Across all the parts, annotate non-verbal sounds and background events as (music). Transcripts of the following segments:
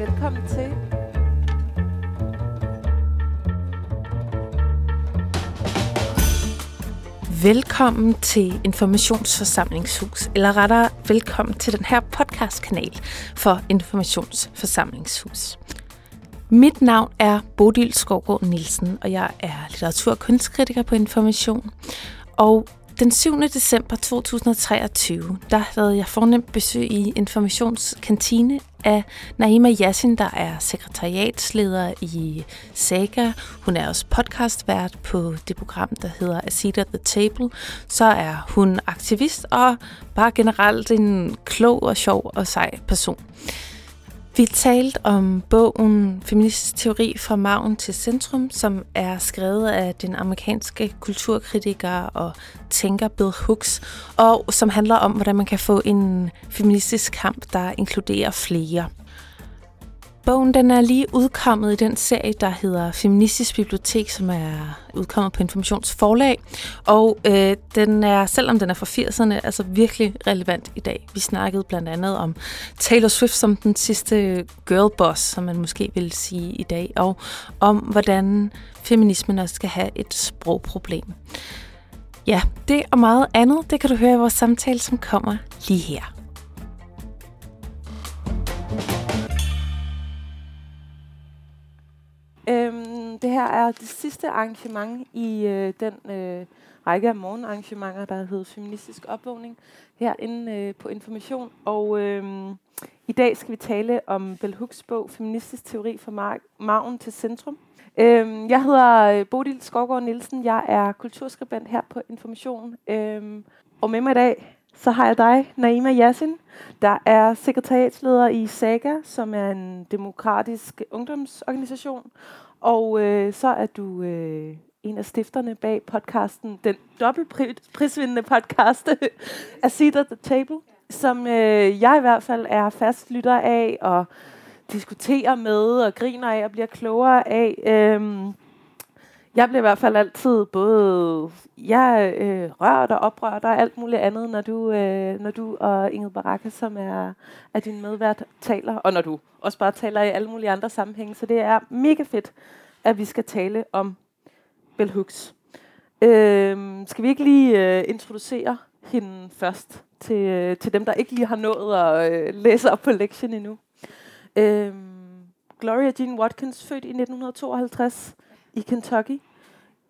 Velkommen til. Velkommen til Informationsforsamlingshus, eller rettere velkommen til den her podcastkanal for Informationsforsamlingshus. Mit navn er Bodil Skovgaard Nielsen, og jeg er litteratur- og kunstkritiker på Information. Og den 7. december 2023, der havde jeg fornemt besøg i Informationskantine af Naima Yassin, der er sekretariatsleder i Saga. Hun er også podcastvært på det program, der hedder A Seat at the Table. Så er hun aktivist og bare generelt en klog og sjov og sej person. Vi talte om bogen Feministisk teori fra maven til centrum, som er skrevet af den amerikanske kulturkritiker og tænker Bill Hooks, og som handler om, hvordan man kan få en feministisk kamp, der inkluderer flere. Bogen den er lige udkommet i den serie, der hedder Feministisk Bibliotek, som er udkommet på Informationsforlag. Og øh, den er, selvom den er fra 80'erne, altså virkelig relevant i dag. Vi snakkede blandt andet om Taylor Swift som den sidste girlboss, som man måske vil sige i dag, og om hvordan feminismen også skal have et sprogproblem. Ja, det og meget andet, det kan du høre i vores samtale, som kommer lige her. Øhm, det her er det sidste arrangement i øh, den øh, række af morgenarrangementer, der hedder Feministisk Opvågning, herinde øh, på Information. Og øh, i dag skal vi tale om Bell Hooks bog, Feministisk teori fra maven til centrum. Øhm, jeg hedder øh, Bodil Skovgaard Nielsen, jeg er kulturskribent her på Information. Øhm, og med mig i dag så har jeg dig, Naima Yassin, der er sekretariatsleder i SAGA, som er en demokratisk ungdomsorganisation. Og øh, så er du øh, en af stifterne bag podcasten, den dobbeltprisvindende podcast, (laughs) A Seat at the Table, som øh, jeg i hvert fald er fast lytter af og diskuterer med og griner af og bliver klogere af. Øh, jeg bliver i hvert fald altid både jeg øh, rørt og oprørt og alt muligt andet, når du, øh, når du og Ingrid Baraka, som er, er din medvært, taler, og når du også bare taler i alle mulige andre sammenhænge. Så det er mega fedt, at vi skal tale om Bell Hooks. Øh, skal vi ikke lige øh, introducere hende først til, øh, til dem, der ikke lige har nået at øh, læse op på lektionen endnu? Øh, Gloria Jean Watkins, født i 1952, i Kentucky.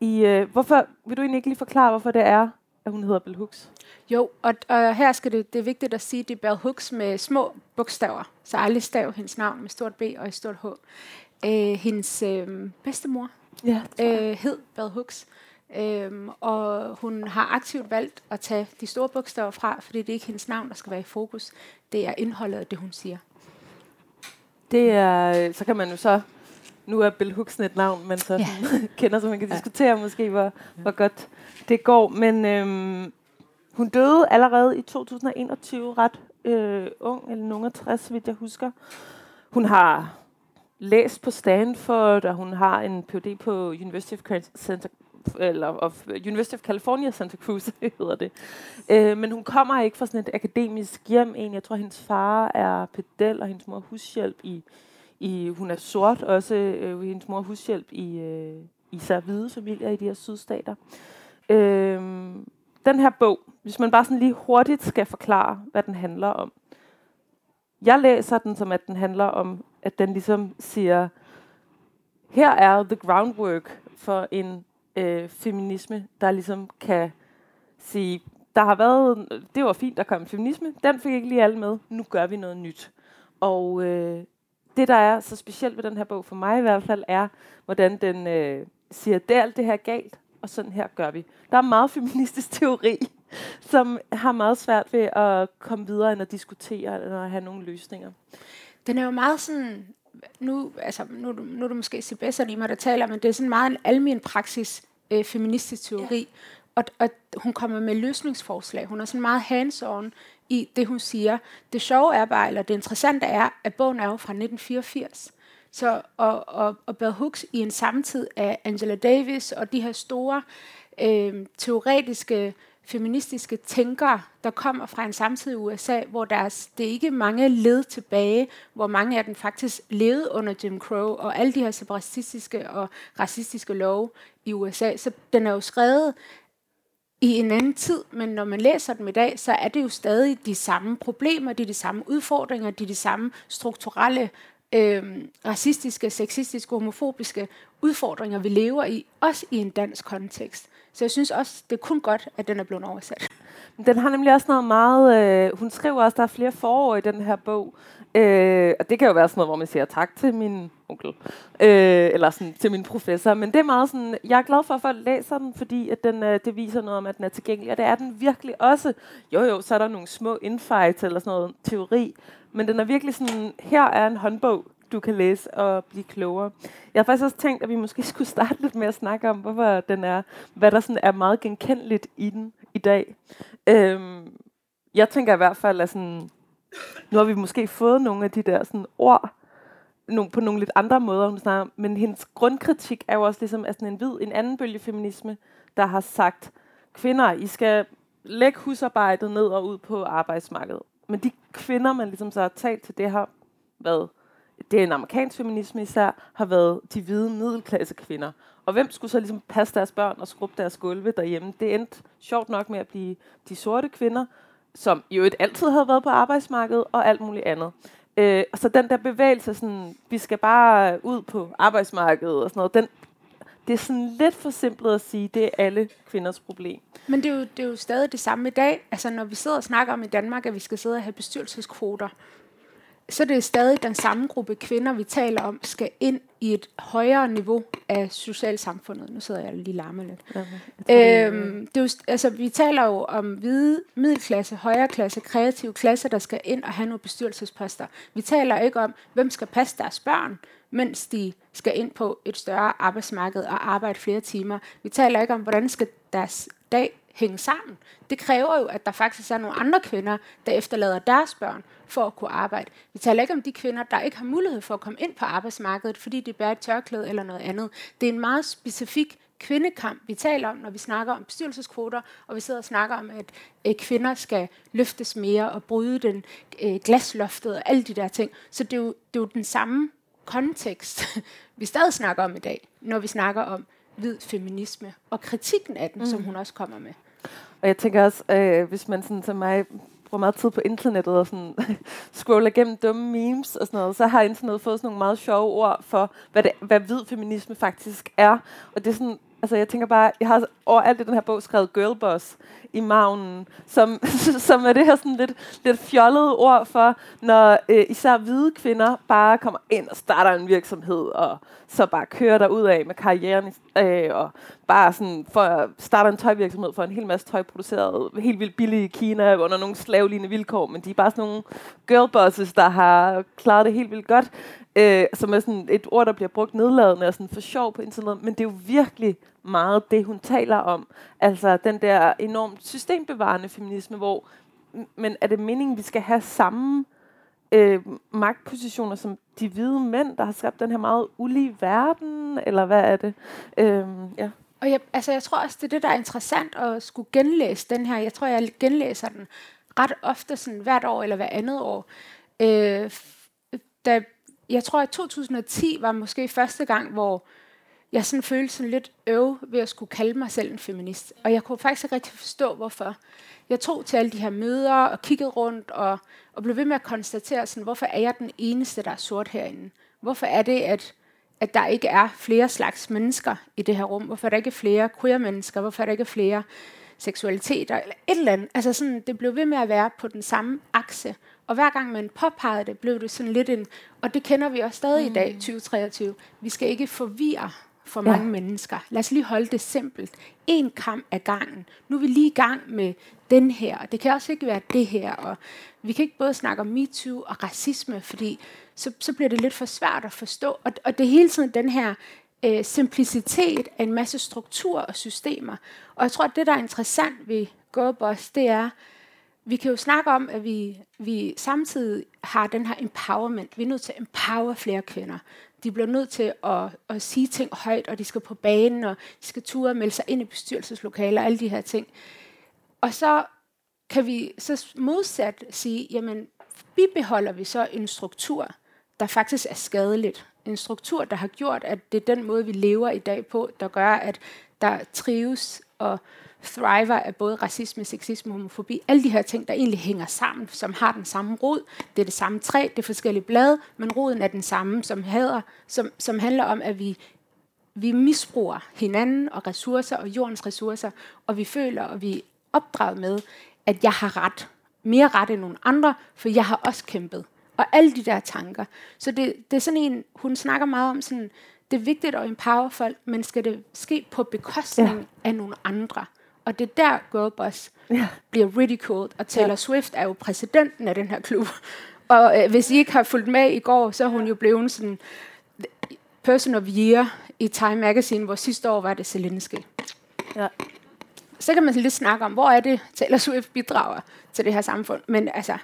I, øh, hvorfor, vil du egentlig ikke lige forklare, hvorfor det er, at hun hedder Bell Hooks? Jo, og, og her skal det, det er vigtigt at sige, at det er Bell Hooks med små bogstaver. Så aldrig stav hendes navn med stort B og et stort H. Øh, hendes øh, bedstemor ja, øh, hed Bell Hooks. Øhm, og hun har aktivt valgt at tage de store bogstaver fra, fordi det er ikke hendes navn, der skal være i fokus. Det er indholdet af det, hun siger. Det er, øh, så kan man jo så nu er Bill Huxen et navn, man så ja. (laughs) kender, så man kan ja. diskutere måske, hvor, ja. hvor godt det går. Men øhm, hun døde allerede i 2021, ret øh, ung, eller nogen af 60, vidt jeg husker. Hun har læst på Stanford, og hun har en Ph.D. på University of Santa eller of University of California Santa Cruz (laughs) hedder det. Øh, men hun kommer ikke fra sådan et akademisk hjem. En, jeg tror, hendes far er pedel, og hendes mor hushjælp i i, hun er sort, også øh, hendes mor hushjælp i øh, især hvide familier i de her sydstater. Øh, den her bog, hvis man bare sådan lige hurtigt skal forklare, hvad den handler om. Jeg læser den som, at den handler om, at den ligesom siger, her er the groundwork for en øh, feminisme, der ligesom kan sige, der har været, det var fint, der kom feminisme, den fik ikke lige alle med, nu gør vi noget nyt. Og øh, det, der er så specielt ved den her bog, for mig i hvert fald, er, hvordan den øh, siger, det er alt det her galt, og sådan her gør vi. Der er meget feministisk (laughs) teori, som har meget svært ved at komme videre end at diskutere eller at have nogle løsninger. Den er jo meget sådan, nu, altså, nu, nu er du måske bedre lige mig, der taler, men det er sådan meget en almen praksis øh, feministisk teori. Ja. Og, og hun kommer med løsningsforslag. Hun er sådan meget hands-on i det, hun siger. Det sjove er bare, eller det interessante er, at bogen er jo fra 1984. Så, og, og, og Bell Hooks i en samtid af Angela Davis og de her store øh, teoretiske feministiske tænkere, der kommer fra en samtid i USA, hvor deres, det er ikke mange led tilbage, hvor mange af dem faktisk levede under Jim Crow og alle de her separatistiske og racistiske love i USA. Så den er jo skrevet i en anden tid, men når man læser dem i dag, så er det jo stadig de samme problemer, det er de samme udfordringer, det er de samme strukturelle, øh, racistiske, sexistiske, homofobiske udfordringer, vi lever i, også i en dansk kontekst. Så jeg synes også, det er kun godt, at den er blevet oversat. Den har nemlig også noget meget... Øh, hun skriver også, at der er flere forår i den her bog. Øh, og det kan jo være sådan noget, hvor man siger tak til min onkel. Øh, eller sådan, til min professor. Men det er meget sådan... Jeg er glad for, at folk læser den, fordi at den, øh, det viser noget om, at den er tilgængelig. Og det er den virkelig også. Jo jo, så er der nogle små infights eller sådan noget teori. Men den er virkelig sådan... Her er en håndbog du kan læse og blive klogere. Jeg har faktisk også tænkt, at vi måske (laughs) skulle starte lidt med at snakke om, hvorfor den er, hvad der sådan er meget genkendeligt i den i dag. Øhm, jeg tænker i hvert fald, at sådan, nu har vi måske fået nogle af de der sådan, ord, nogle, på nogle lidt andre måder, hun snakker men hendes grundkritik er jo også ligesom at sådan en hvid, en anden bølge feminisme, der har sagt, kvinder, I skal lægge husarbejdet ned og ud på arbejdsmarkedet. Men de kvinder, man ligesom så har talt til, det har været det er en amerikansk feminisme især, har været de hvide middelklasse kvinder. Og hvem skulle så ligesom passe deres børn og skrubbe deres gulve derhjemme? Det endte sjovt nok med at blive de sorte kvinder, som jo et altid havde været på arbejdsmarkedet og alt muligt andet. Øh, så den der bevægelse, sådan, vi skal bare ud på arbejdsmarkedet og sådan noget, den, det er sådan lidt for simpelt at sige, det er alle kvinders problem. Men det er, jo, det er jo stadig det samme i dag. Altså når vi sidder og snakker om i Danmark, at vi skal sidde og have bestyrelseskvoter, så det er stadig den samme gruppe kvinder, vi taler om, skal ind i et højere niveau af socialsamfundet. Nu sidder jeg lige larme lidt. Okay. Øhm, det er jo, altså, vi taler jo om hvide, middelklasse, højere klasse, kreative klasser, der skal ind og have nogle bestyrelsesposter. Vi taler ikke om, hvem skal passe deres børn, mens de skal ind på et større arbejdsmarked og arbejde flere timer. Vi taler ikke om, hvordan skal deres dag hænge sammen. Det kræver jo, at der faktisk er nogle andre kvinder, der efterlader deres børn for at kunne arbejde. Vi taler ikke om de kvinder, der ikke har mulighed for at komme ind på arbejdsmarkedet, fordi de bærer et tørklæde eller noget andet. Det er en meget specifik kvindekamp, vi taler om, når vi snakker om bestyrelseskvoter, og vi sidder og snakker om, at øh, kvinder skal løftes mere og bryde den øh, glasloftet og alle de der ting. Så det er, jo, det er jo den samme kontekst, (laughs) vi stadig snakker om i dag, når vi snakker om hvid feminisme og kritikken af den, mm. som hun også kommer med. Og jeg tænker også, øh, hvis man sådan som mig bruger meget tid på internettet og sådan (laughs) scroller igennem dumme memes og sådan noget, så har internettet fået sådan nogle meget sjove ord for, hvad, det, hvad hvid feminisme faktisk er. Og det er sådan, altså jeg tænker bare, jeg har overalt i den her bog skrevet girlboss i maven, som, (laughs) som er det her sådan lidt, lidt fjollede ord for, når øh, især hvide kvinder bare kommer ind og starter en virksomhed, og så bare kører der ud af med karrieren, øh, og bare sådan for starter en tøjvirksomhed for en hel masse tøj produceret helt vildt billigt i Kina, under nogle slavelignende vilkår, men de er bare sådan nogle girlbosses, der har klaret det helt vildt godt, øh, som er sådan et ord, der bliver brugt nedladende og sådan for sjov på internettet, men det er jo virkelig meget det, hun taler om. Altså den der enormt systembevarende feminisme, hvor men er det meningen, vi skal have samme øh, magtpositioner som de hvide mænd, der har skabt den her meget ulige verden, eller hvad er det? Øh, ja. Og jeg, altså, jeg tror også, det er det, der er interessant at skulle genlæse den her. Jeg tror, jeg genlæser den ret ofte, sådan hvert år eller hver andet år. Øh, da, jeg tror, at 2010 var måske første gang, hvor jeg sådan følte sådan lidt øv ved at skulle kalde mig selv en feminist. Og jeg kunne faktisk ikke rigtig forstå, hvorfor. Jeg tog til alle de her møder og kiggede rundt og, og blev ved med at konstatere, sådan, hvorfor er jeg den eneste, der er sort herinde? Hvorfor er det, at, at der ikke er flere slags mennesker i det her rum? Hvorfor er der ikke flere queer-mennesker? Hvorfor er der ikke flere seksualiteter? Eller et eller andet. Altså sådan, det blev ved med at være på den samme akse. Og hver gang man påpegede det, blev det sådan lidt en, og det kender vi også stadig mm. i dag, 2023. Vi skal ikke forvirre for mange ja. mennesker. Lad os lige holde det simpelt. En kamp af gangen. Nu er vi lige i gang med den her, og det kan også ikke være det her. Og vi kan ikke både snakke om MeToo og racisme, fordi så, så bliver det lidt for svært at forstå. Og, og det er hele tiden den her øh, simplicitet af en masse strukturer og systemer. Og jeg tror, at det, der er interessant ved GoBoss, det er, vi kan jo snakke om, at vi, vi samtidig har den her empowerment. Vi er nødt til at empower flere kvinder. De bliver nødt til at, at sige ting højt, og de skal på banen, og de skal ture og melde sig ind i bestyrelseslokaler, alle de her ting. Og så kan vi så modsat sige, jamen, bibeholder vi så en struktur, der faktisk er skadeligt. En struktur, der har gjort, at det er den måde, vi lever i dag på, der gør, at der trives og thriver af både racisme, sexisme, homofobi, alle de her ting, der egentlig hænger sammen, som har den samme rod. Det er det samme træ, det er forskellige blade, men roden er den samme, som, hader, som, som handler om, at vi, vi misbruger hinanden og ressourcer og jordens ressourcer, og vi føler, og vi er opdraget med, at jeg har ret, mere ret end nogle andre, for jeg har også kæmpet. Og alle de der tanker. Så det, det er sådan en, hun snakker meget om sådan, det er vigtigt at empower folk, men skal det ske på bekostning ja. af nogle andre? Og det er der Girlboss ja. bliver ridiculed. Og Taylor ja. Swift er jo præsidenten af den her klub. (laughs) Og øh, hvis I ikke har fulgt med i går, så er hun jo blevet sådan person of year i Time Magazine, hvor sidste år var det Zelensky. Ja. Så kan man lidt snakke om, hvor er det, Taylor Swift bidrager til det her samfund. Men altså,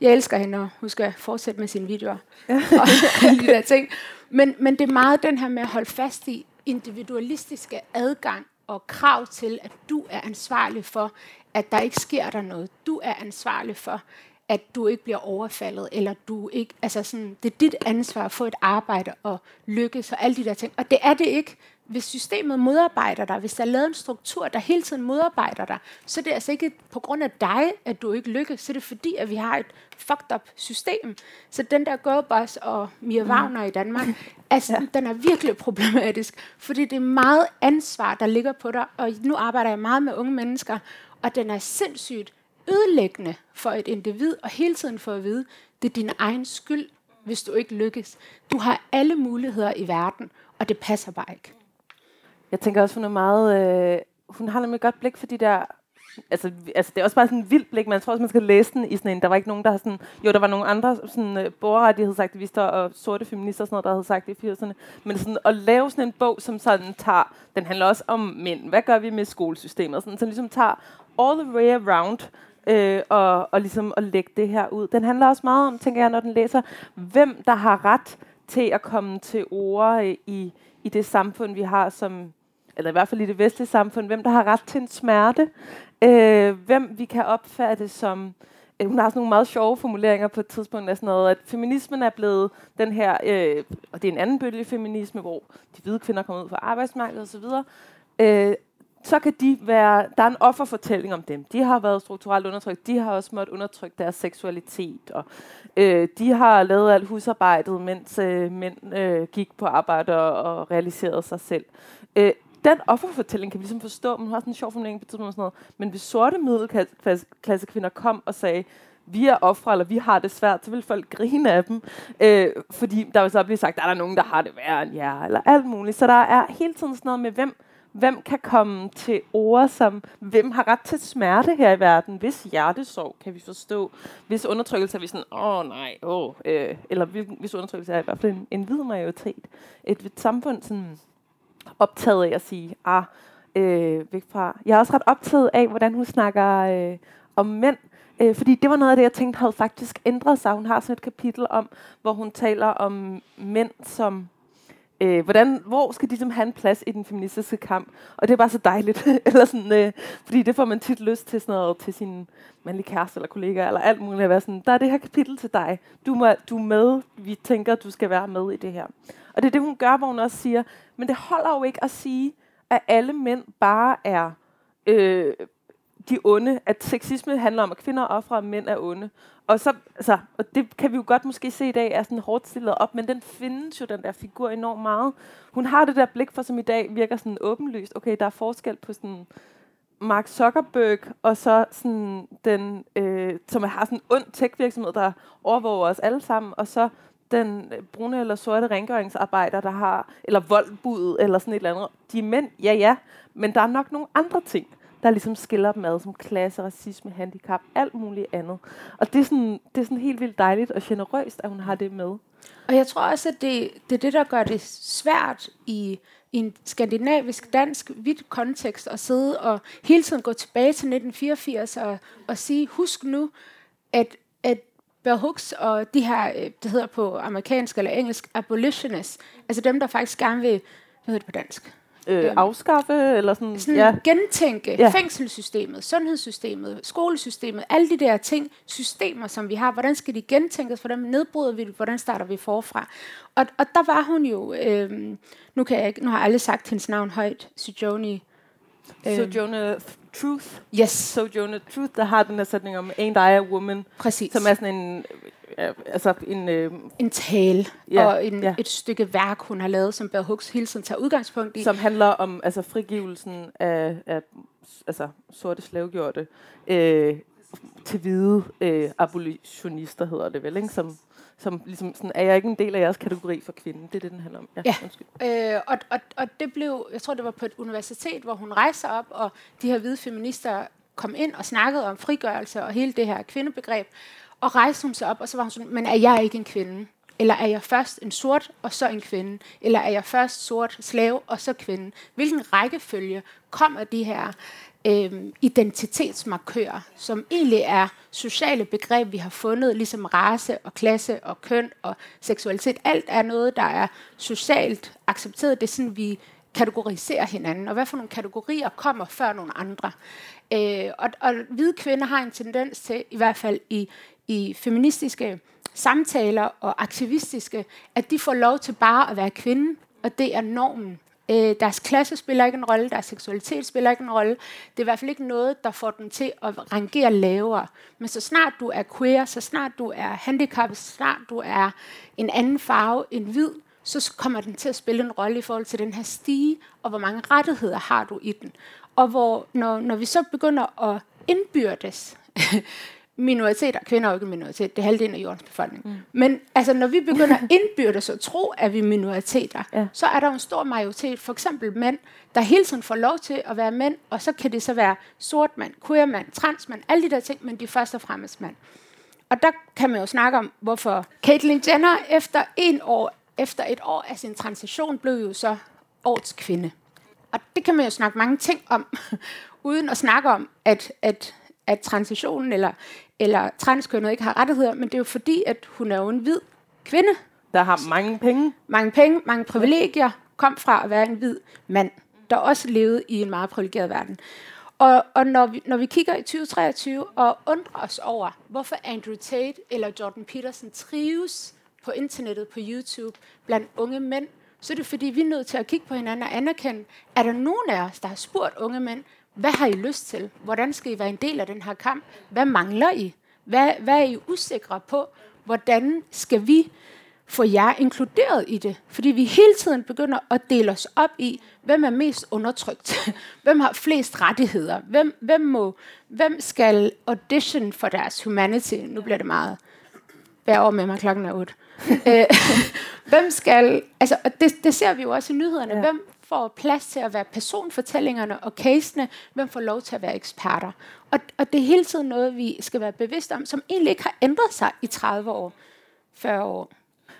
jeg elsker hende, og hun skal fortsætte med sine videoer. Ja. (laughs) og alle de der ting. Men, men det er meget den her med at holde fast i individualistiske adgang og krav til, at du er ansvarlig for, at der ikke sker der noget. Du er ansvarlig for, at du ikke bliver overfaldet, eller du ikke, altså sådan, det er dit ansvar at få et arbejde og lykkes og alle de der ting. Og det er det ikke, hvis systemet modarbejder dig, hvis der er lavet en struktur, der hele tiden modarbejder dig, så er det altså ikke på grund af dig, at du ikke lykkes, så er det fordi, at vi har et fucked up system. Så den der Girlboss og Mia mm. Wagner i Danmark, (laughs) altså, ja. den er virkelig problematisk, fordi det er meget ansvar, der ligger på dig, og nu arbejder jeg meget med unge mennesker, og den er sindssygt ødelæggende for et individ, og hele tiden for at vide, det er din egen skyld, hvis du ikke lykkes. Du har alle muligheder i verden, og det passer bare ikke. Jeg tænker også, hun er meget... Øh, hun har nemlig et godt blik for de der... Altså, altså, det er også bare sådan en vild blik, Man tror også, man skal læse den i sådan en... Der var ikke nogen, der har sådan... Jo, der var nogle andre sådan, øh, uh, borgerrettighedsaktivister og sorte feminister og sådan noget, der havde sagt det i 80'erne. Men sådan, at lave sådan en bog, som sådan tager... Den handler også om mænd. Hvad gør vi med skolesystemet? Sådan, som ligesom tager all the way around øh, og, og ligesom at lægge det her ud. Den handler også meget om, tænker jeg, når den læser, hvem der har ret til at komme til ord øh, i, i det samfund, vi har som, eller i hvert fald i det vestlige samfund, hvem der har ret til en smerte, øh, hvem vi kan opfatte som, øh, hun har sådan nogle meget sjove formuleringer på et tidspunkt af sådan noget, at feminismen er blevet den her, øh, og det er en anden bølge feminisme, hvor de hvide kvinder kommer ud på arbejdsmarkedet osv., øh, så kan de være, der er en offerfortælling om dem. De har været strukturelt undertrykt, de har også måttet undertrykke deres seksualitet, og øh, de har lavet alt husarbejdet, mens øh, mænd øh, gik på arbejde og, og realiserede sig selv. Øh, den offerfortælling kan vi ligesom forstå, men har sådan en sjov formulering på tidspunkt sådan noget. Men hvis sorte middelklasse kvinder kom og sagde, vi er ofre, eller vi har det svært, så vil folk grine af dem. Øh, fordi der vil så blive sagt, der er der nogen, der har det værre end jer, eller alt muligt. Så der er hele tiden sådan noget med, hvem, hvem kan komme til ord som, hvem har ret til smerte her i verden? Hvis hjertesorg kan vi forstå. Hvis undertrykkelse er vi sådan, åh oh, nej, åh. Oh, øh, eller hvis undertrykkelse er i hvert fald en, en hvid majoritet. Et, et samfund sådan optaget af at sige, ah, øh, væk fra. Jeg er også ret optaget af, hvordan hun snakker øh, om mænd. Øh, fordi det var noget af det, jeg tænkte havde faktisk ændret sig. Hun har sådan et kapitel om, hvor hun taler om mænd som Øh, hvordan, hvor skal de som have en plads i den feministiske kamp? Og det er bare så dejligt. (laughs) eller sådan, øh, fordi det får man tit lyst til sådan noget, til sin mandlige kæreste eller kollega, eller alt muligt. At være sådan, der er det her kapitel til dig. Du, må, du er med. Vi tænker, at du skal være med i det her. Og det er det, hun gør, hvor hun også siger, men det holder jo ikke at sige, at alle mænd bare er øh, de onde, at sexisme handler om, at kvinder er ofre, og mænd er onde. Og, så, altså, og det kan vi jo godt måske se i dag, er sådan hårdt stillet op, men den findes jo, den der figur, enormt meget. Hun har det der blik for, som i dag virker sådan åbenlyst. Okay, der er forskel på sådan Mark Zuckerberg, og så sådan den, øh, som har sådan en ond tech-virksomhed, der overvåger os alle sammen, og så den øh, brune eller sorte rengøringsarbejder, der har, eller voldbud, eller sådan et eller andet. De er mænd, ja ja, men der er nok nogle andre ting der ligesom skiller dem ad, som klasse, racisme, handicap, alt muligt andet. Og det er sådan, det er sådan helt vildt dejligt og generøst, at hun har det med. Og jeg tror også, at det, det er det, der gør det svært i, i en skandinavisk, dansk, vidt kontekst at sidde og hele tiden gå tilbage til 1984 og, og sige, husk nu, at, at Bell Hooks og de her, øh, det hedder på amerikansk eller engelsk, abolitionists, altså dem, der faktisk gerne vil, hvad hedder det på dansk? Øh, øhm, afskaffe, eller sådan, sådan ja. gentænke ja. fængselssystemet, sundhedssystemet, skolesystemet, alle de der ting, systemer, som vi har, hvordan skal de gentænkes, hvordan nedbryder vi det, hvordan starter vi forfra? Og, og der var hun jo, øh, nu, kan jeg ikke, nu har alle sagt hendes navn højt, Sojoni. Øh, Sojourner Truth. Yes. Sojourner Truth, der har den her sætning om, ain't I a woman? Præcis. Som er sådan en ja, altså en... Øh, en tale ja, og en, ja. et stykke værk, hun har lavet, som Bell Hooks hele tiden tager udgangspunkt i. Som handler om altså, frigivelsen af, af altså, sorte slavegjorte øh, til hvide øh, abolitionister, hedder det vel, ikke? Som, som ligesom sådan, er jeg ikke en del af jeres kategori for kvinden? Det er det, den handler om. Ja, ja. Øh, og, og, og det blev, jeg tror, det var på et universitet, hvor hun rejser op, og de her hvide feminister kom ind og snakkede om frigørelse og hele det her kvindebegreb. Og rejste hun sig op, og så var hun sådan, men er jeg ikke en kvinde? Eller er jeg først en sort, og så en kvinde? Eller er jeg først sort slave, og så kvinde? Hvilken rækkefølge kommer de her øh, identitetsmarkører, som egentlig er sociale begreb, vi har fundet, ligesom race og klasse og køn og seksualitet. Alt er noget, der er socialt accepteret. Det er sådan, vi kategoriserer hinanden, og hvad for nogle kategorier kommer før nogle andre. Øh, og, og hvide kvinder har en tendens til, i hvert fald i, i feministiske samtaler og aktivistiske, at de får lov til bare at være kvinde, og det er normen. Øh, deres klasse spiller ikke en rolle, deres seksualitet spiller ikke en rolle. Det er i hvert fald ikke noget, der får dem til at rangere lavere. Men så snart du er queer, så snart du er handicappet, så snart du er en anden farve end hvid, så kommer den til at spille en rolle i forhold til den her stige, og hvor mange rettigheder har du i den. Og hvor, når, når vi så begynder at indbyrdes (laughs) minoriteter, kvinder er jo ikke en minoritet, det er halvdelen af jordens befolkning. Mm. Men altså, når vi begynder (laughs) at tro, at vi er minoriteter, ja. så er der jo en stor majoritet, for eksempel mænd, der hele tiden får lov til at være mænd, og så kan det så være sort mand, queer mand, trans mand, alle de der ting, men de er først og fremmest mand. Og der kan man jo snakke om, hvorfor Caitlyn Jenner efter en år, efter et år af sin transition, blev jo så årets kvinde. Og det kan man jo snakke mange ting om, (laughs) uden at snakke om, at, at, at transitionen eller, eller transkønnet ikke har rettigheder, men det er jo fordi, at hun er jo en hvid kvinde. Der har mange penge. Mange penge, mange privilegier, kom fra at være en hvid mand, der også levede i en meget privilegeret verden. Og, og når, vi, når vi kigger i 2023 og undrer os over, hvorfor Andrew Tate eller Jordan Peterson trives på internettet, på YouTube, blandt unge mænd, så er det fordi, vi er nødt til at kigge på hinanden og anerkende, er der nogen af os, der har spurgt unge mænd, hvad har I lyst til? Hvordan skal I være en del af den her kamp? Hvad mangler I? Hvad, hvad er I usikre på? Hvordan skal vi få jer inkluderet i det? Fordi vi hele tiden begynder at dele os op i, hvem er mest undertrykt? (laughs) hvem har flest rettigheder? Hvem, hvem, må, hvem skal audition for deres humanity? Nu bliver det meget... Vær over med mig, klokken er 8. (laughs) Øh, (laughs) hvem skal... Altså, det, det ser vi jo også i nyhederne. Ja. Hvem får plads til at være personfortællingerne og casene? Hvem får lov til at være eksperter? Og, og det er hele tiden noget, vi skal være bevidste om, som egentlig ikke har ændret sig i 30 år, 40 år.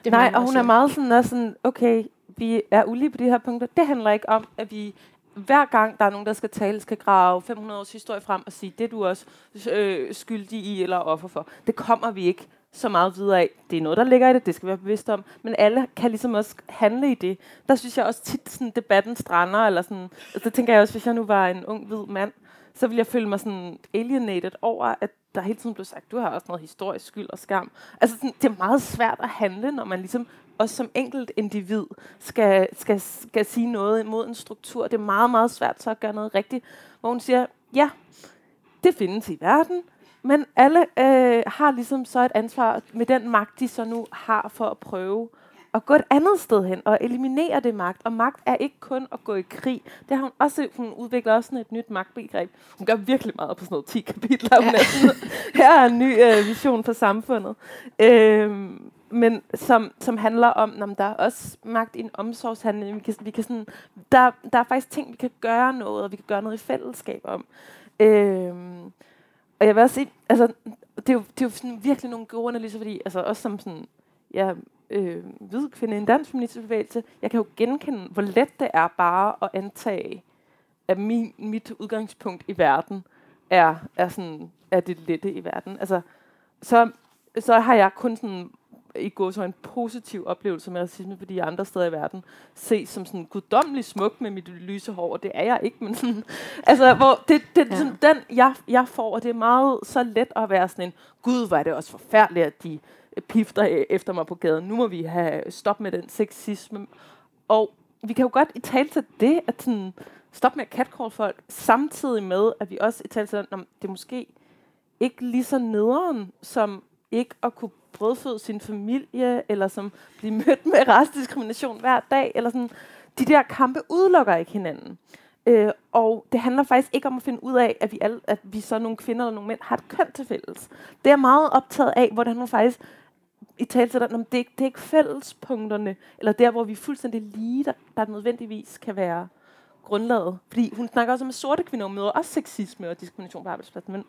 Det Nej, og hun er meget sådan, er sådan, okay, vi er ulige på de her punkter. Det handler ikke om, at vi hver gang der er nogen, der skal tale, skal grave 500 års historie frem og sige, det er du også øh, skyldig i eller offer for. Det kommer vi ikke så meget videre af. Det er noget, der ligger i det, det skal vi være bevidst om. Men alle kan ligesom også handle i det. Der synes jeg også tit, sådan debatten strander. Eller sådan, altså, tænker jeg også, hvis jeg nu var en ung hvid mand, så ville jeg føle mig sådan alienated over, at der hele tiden blev sagt, du har også noget historisk skyld og skam. Altså, sådan, det er meget svært at handle, når man ligesom også som enkelt individ skal, skal, skal sige noget imod en struktur. Det er meget, meget svært så at gøre noget rigtigt, hvor hun siger, ja, det findes i verden, men alle øh, har ligesom så et ansvar med den magt, de så nu har for at prøve at gå et andet sted hen og eliminere det magt. Og magt er ikke kun at gå i krig. Det har hun også, hun udvikler også sådan et nyt magtbegreb. Hun gør virkelig meget på sådan noget 10 kapitler. Ja. (laughs) her er en ny øh, vision for samfundet. Øh, men som, som handler om, om der er også magt i en omsorgshandling. Vi kan, vi kan sådan, der, der er faktisk ting, vi kan gøre noget, og vi kan gøre noget i fællesskab om. Øh, og jeg vil også sige, altså, det er jo, det er jo sådan virkelig nogle gode analyser, fordi altså, også som sådan, ja, øh, hvid kvinde i en dansk feministisk bevægelse, jeg kan jo genkende, hvor let det er bare at antage, at min, mit udgangspunkt i verden er, er, sådan, er det lette i verden. Altså, så, så har jeg kun sådan i går så en positiv oplevelse med racisme, fordi andre steder i verden ses som sådan guddommeligt smuk med mit lyse hår, og det er jeg ikke, men sådan, (laughs) altså, hvor det, det ja. sådan, den, jeg, jeg får, og det er meget så let at være sådan en, gud, var det også forfærdeligt, at de pifter efter mig på gaden. Nu må vi have stop med den sexisme. Og vi kan jo godt i tale til det, at sådan, stop med at catcall folk, samtidig med, at vi også i tale til, at det er måske ikke lige så nederen, som ikke at kunne brødføde sin familie, eller som bliver mødt med (laughs) restdiskrimination hver dag, eller sådan. De der kampe udelukker ikke hinanden. Øh, og det handler faktisk ikke om at finde ud af, at vi, alle, at vi så nogle kvinder eller nogle mænd har et køn til fælles. Det er meget optaget af, hvordan hun faktisk i tale til dig, det, det er ikke fællespunkterne, eller der, hvor vi er fuldstændig lige, der, der nødvendigvis kan være grundlaget. Fordi hun snakker også om, at sorte kvinder møder også sexisme og diskrimination på arbejdspladsen, men,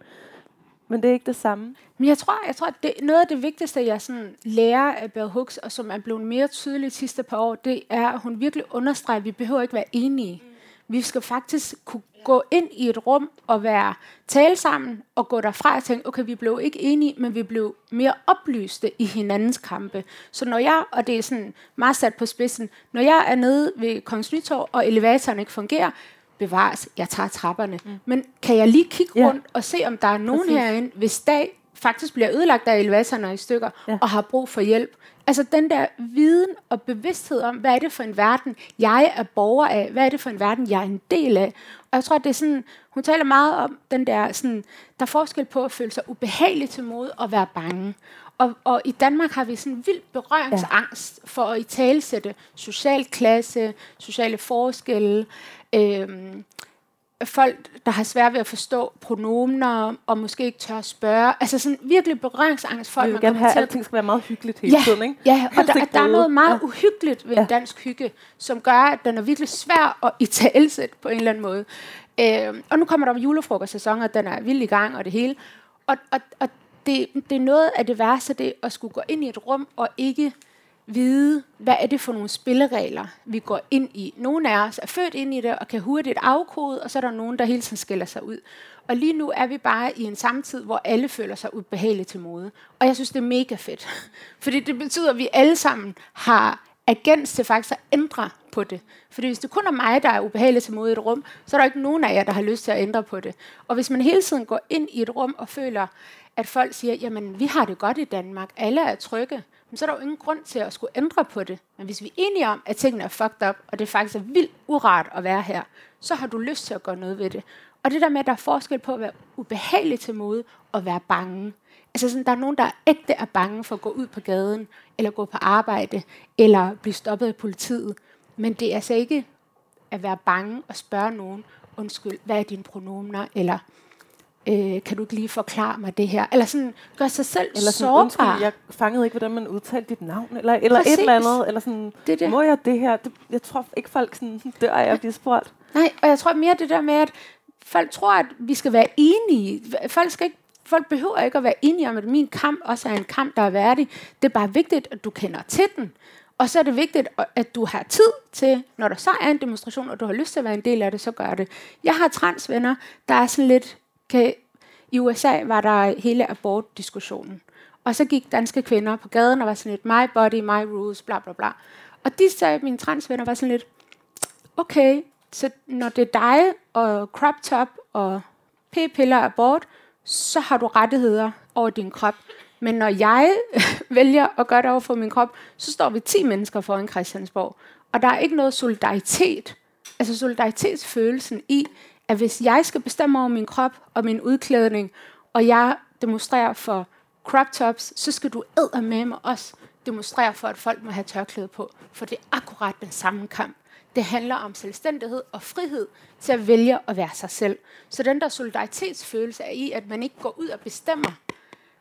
men det er ikke det samme. Men jeg tror, jeg tror at det, noget af det vigtigste, jeg sådan lærer af Bell Hooks, og som er blevet mere tydeligt de sidste par år, det er, at hun virkelig understreger, at vi behøver ikke være enige. Mm. Vi skal faktisk kunne gå ind i et rum og være tale sammen og gå derfra og tænke, okay, vi blev ikke enige, men vi blev mere oplyste i hinandens kampe. Så når jeg, og det er sådan meget sat på spidsen, når jeg er nede ved Kongens Nytorv, og elevatoren ikke fungerer, bevares, jeg tager trapperne. Mm. Men kan jeg lige kigge rundt ja. og se, om der er nogen Præcis. herinde, hvis dag faktisk bliver ødelagt af elevatoren i stykker, ja. og har brug for hjælp, Altså den der viden og bevidsthed om, hvad er det for en verden, jeg er borger af, hvad er det for en verden, jeg er en del af. Og jeg tror, det er sådan, hun taler meget om den der, sådan, der er forskel på at føle sig ubehagelig til mod og være bange. Og, og i Danmark har vi sådan vild berøringsangst for at i talsætte social klasse, sociale forskelle, øhm, folk, der har svært ved at forstå pronomener, og måske ikke tør at spørge. Altså sådan virkelig berøringsangst. Folk, vi vil gerne have, at alting skal være meget hyggeligt hele ja, tiden, ikke? Ja, og der, der er noget meget ja. uhyggeligt ved ja. en dansk hygge, som gør, at den er virkelig svær at (laughs) italesætte på en eller anden måde. Øh, og nu kommer der julefrokostsæson, og den er vild i gang, og det hele. Og, og, og det, det er noget af det værste, det at skulle gå ind i et rum, og ikke vide, hvad er det for nogle spilleregler, vi går ind i. Nogle af os er født ind i det og kan hurtigt afkode, og så er der nogen, der hele tiden skiller sig ud. Og lige nu er vi bare i en samtid, hvor alle føler sig ubehageligt til mode. Og jeg synes, det er mega fedt. (laughs) Fordi det betyder, at vi alle sammen har agens til faktisk at ændre på det. Fordi hvis det kun er mig, der er ubehageligt til mode i et rum, så er der ikke nogen af jer, der har lyst til at ændre på det. Og hvis man hele tiden går ind i et rum og føler, at folk siger, jamen vi har det godt i Danmark, alle er trygge, så er der jo ingen grund til at skulle ændre på det. Men hvis vi er enige om, at tingene er fucked up, og det faktisk er vildt urart at være her, så har du lyst til at gøre noget ved det. Og det der med, at der er forskel på at være ubehagelig til mode og være bange. Altså sådan, der er nogen, der ægte er bange for at gå ud på gaden, eller gå på arbejde, eller blive stoppet af politiet. Men det er altså ikke at være bange og spørge nogen, undskyld, hvad er dine pronomener, eller øh, kan du ikke lige forklare mig det her? Eller sådan, gør sig selv eller sådan, sårbar. Undskyld, jeg fangede ikke, hvordan man udtalte dit navn, eller, eller et eller andet, eller sådan, det det. må jeg det her? Det, jeg tror ikke, folk sådan, dør af at blive spurgt. Nej, og jeg tror mere det der med, at folk tror, at vi skal være enige. Folk skal ikke Folk behøver ikke at være enige om, at min kamp også er en kamp, der er værdig. Det er bare vigtigt, at du kender til den. Og så er det vigtigt, at du har tid til, når der så er en demonstration, og du har lyst til at være en del af det, så gør det. Jeg har transvenner, der er sådan lidt, kan, i USA var der hele abortdiskussionen. Og så gik danske kvinder på gaden og var sådan lidt, my body, my rules, bla bla bla. Og de sagde, mine transvenner var sådan lidt, okay, så når det er dig og crop top og p-piller abort, så har du rettigheder over din krop. Men når jeg (laughs) vælger at gøre det over for min krop, så står vi 10 mennesker foran Christiansborg. Og der er ikke noget solidaritet, altså solidaritetsfølelsen i, at hvis jeg skal bestemme over min krop og min udklædning, og jeg demonstrerer for crop tops, så skal du æde med mig også demonstrere for, at folk må have tørklæde på. For det er akkurat den samme kamp. Det handler om selvstændighed og frihed til at vælge at være sig selv. Så den der solidaritetsfølelse er i, at man ikke går ud og bestemmer,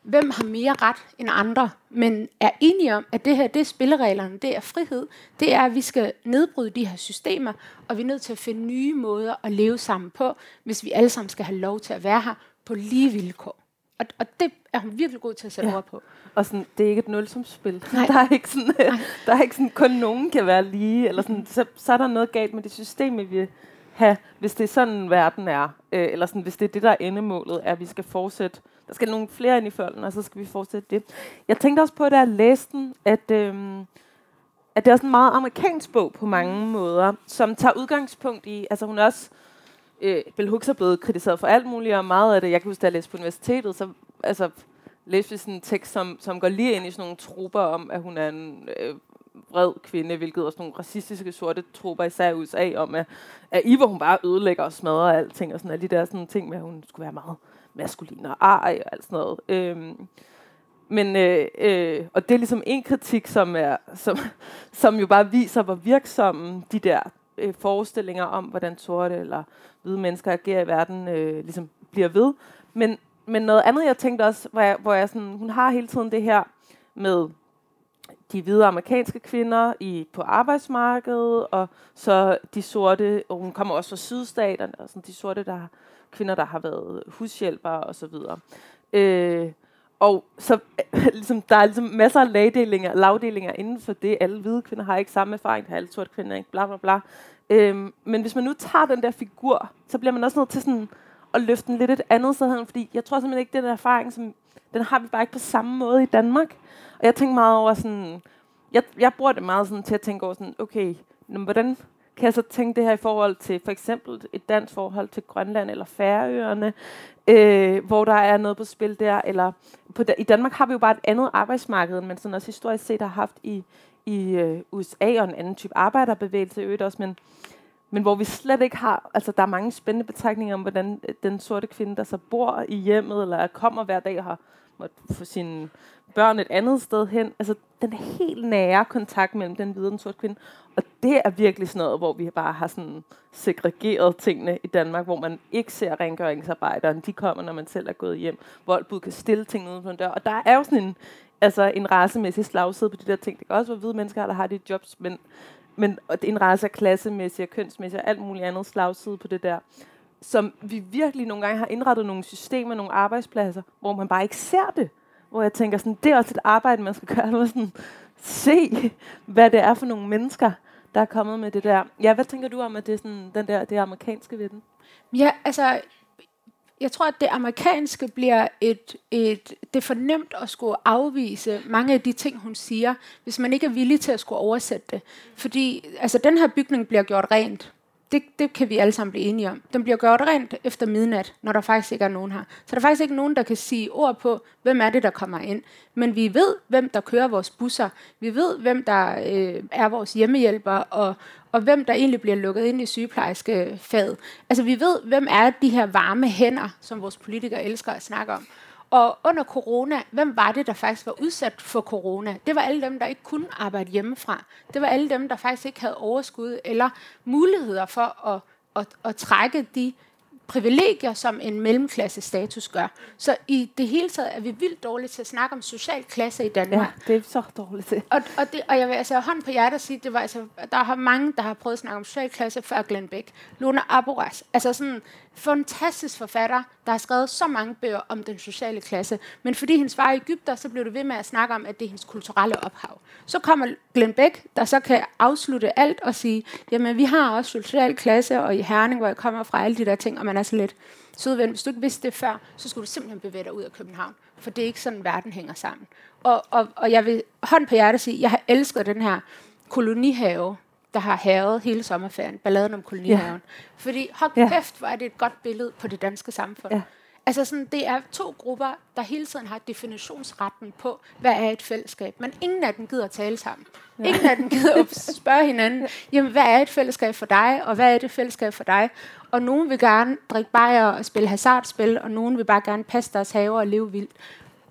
hvem har mere ret end andre, men er enige om, at det her, det er spillereglerne, det er frihed, det er, at vi skal nedbryde de her systemer, og vi er nødt til at finde nye måder at leve sammen på, hvis vi alle sammen skal have lov til at være her på lige vilkår. Og, og det er hun virkelig god til at sætte ja. ord på. Og sådan, det er ikke et nulsumsspil. Nej. (laughs) Der er ikke sådan, Nej. der er ikke sådan, kun nogen kan være lige, eller sådan, så, så er der noget galt med det system, vi have, hvis det er sådan, verden er, øh, eller sådan, hvis det er det, der er endemålet, er, at vi skal fortsætte der skal nogle flere ind i følgen, og så skal vi fortsætte det. Jeg tænkte også på, da jeg læste den, at, øhm, at det er sådan en meget amerikansk bog på mange måder, som tager udgangspunkt i, altså hun er også, øh, Bell Hooks er blevet kritiseret for alt muligt, og meget af det, jeg kan huske, da jeg læste på universitetet, så altså, læste vi sådan en tekst, som, som går lige ind i sådan nogle trupper om, at hun er en øh, vred kvinde, hvilket også nogle racistiske sorte trupper, især i USA, om at, at I, hvor hun bare ødelægger og smadrer alting, og sådan alle de der sådan ting med, at hun skulle være meget maskulin og ej og alt sådan noget. Øhm, men, øh, øh, og det er ligesom en kritik, som, er, som, (laughs) som jo bare viser, hvor virksomme de der øh, forestillinger om, hvordan sorte eller hvide mennesker agerer i verden, øh, ligesom bliver ved. Men, men noget andet, jeg tænkte også, hvor jeg, hvor jeg sådan, hun har hele tiden det her med de hvide amerikanske kvinder i, på arbejdsmarkedet, og så de sorte, og hun kommer også fra sydstaterne, og sådan de sorte, der kvinder, der har været hushjælpere og så videre. Øh, og så (laughs) ligesom, der er ligesom masser af lagdelinger, lagdelinger inden for det. Alle hvide kvinder har ikke samme erfaring, har alle sorte kvinder ikke, bla bla bla. Øhm, men hvis man nu tager den der figur, så bliver man også nødt til sådan at løfte den lidt et andet sted fordi jeg tror simpelthen ikke, den erfaring, som, den har vi bare ikke på samme måde i Danmark. Og jeg tænker meget over sådan, jeg, jeg bruger det meget sådan til at tænke over sådan, okay, hvordan kan jeg så tænke det her i forhold til for eksempel et dansk forhold til Grønland eller Færøerne, øh, hvor der er noget på spil der, eller på i Danmark har vi jo bare et andet arbejdsmarked, end man sådan også historisk set har haft i, i øh, USA og en anden type arbejderbevægelse i øvrigt også, men, men hvor vi slet ikke har, altså der er mange spændende betragtninger om, hvordan den sorte kvinde, der så bor i hjemmet, eller kommer hver dag og har måtte få sine børn et andet sted hen. Altså den helt nære kontakt mellem den hvide og den sorte kvinde. Og det er virkelig sådan noget, hvor vi bare har sådan segregeret tingene i Danmark, hvor man ikke ser rengøringsarbejderen. De kommer, når man selv er gået hjem. Voldbud kan stille ting uden for en dør. Og der er jo sådan en, altså en racemæssig slagside på de der ting. Det kan også være hvide mennesker, der har de jobs, men, men det er en race er klassemæssig og kønsmæssig og alt muligt andet slagside på det der som vi virkelig nogle gange har indrettet nogle systemer, nogle arbejdspladser, hvor man bare ikke ser det hvor jeg tænker, sådan, det er også et arbejde, man skal gøre, Man (laughs) sådan, se, hvad det er for nogle mennesker, der er kommet med det der. Ja, hvad tænker du om, at det er sådan, den der, det amerikanske ved den? Ja, altså, jeg tror, at det amerikanske bliver et, et, det er for nemt at skulle afvise mange af de ting, hun siger, hvis man ikke er villig til at skulle oversætte det. Fordi altså, den her bygning bliver gjort rent det, det kan vi alle sammen blive enige om. Den bliver gjort rent efter midnat, når der faktisk ikke er nogen her. Så der er faktisk ikke nogen, der kan sige ord på, hvem er det, der kommer ind. Men vi ved, hvem der kører vores busser. Vi ved, hvem der øh, er vores hjemmehjælper, og, og hvem der egentlig bliver lukket ind i sygeplejerskefaget. Altså vi ved, hvem er de her varme hænder, som vores politikere elsker at snakke om. Og under corona, hvem var det, der faktisk var udsat for corona? Det var alle dem, der ikke kunne arbejde hjemmefra. Det var alle dem, der faktisk ikke havde overskud eller muligheder for at, at, at trække de privilegier, som en mellemklasse status gør. Så i det hele taget er vi vildt dårlige til at snakke om social klasse i Danmark. Ja, det er så dårligt til. Og, og, det, og jeg vil altså hånd på hjertet sige, det var altså, der har mange, der har prøvet at snakke om social klasse før Glenn Beck. Luna Aboras, altså sådan fantastisk forfatter, der har skrevet så mange bøger om den sociale klasse. Men fordi hendes far er Ægypter, så blev det ved med at snakke om, at det er hendes kulturelle ophav. Så kommer Glenn Beck, der så kan afslutte alt og sige, jamen vi har også social klasse, og i Herning, hvor jeg kommer fra, alle de der ting, og man er så lidt sødven. Hvis du ikke vidste det før, så skulle du simpelthen bevæge dig ud af København. For det er ikke sådan, verden hænger sammen. Og, og, og jeg vil hånd på hjertet sige, jeg har elsket den her kolonihave, der har havet hele sommerferien, balladen om kolonihaven. Ja. Fordi, hold ja. kæft, hvor er det et godt billede på det danske samfund. Ja. Altså sådan, det er to grupper, der hele tiden har definitionsretten på, hvad er et fællesskab. Men ingen af dem gider tale sammen. Ja. Ingen af dem gider at (laughs) spørge hinanden, jamen hvad er et fællesskab for dig, og hvad er det fællesskab for dig? Og nogen vil gerne drikke bajer og spille hasardspil, og nogen vil bare gerne passe deres haver og leve vildt.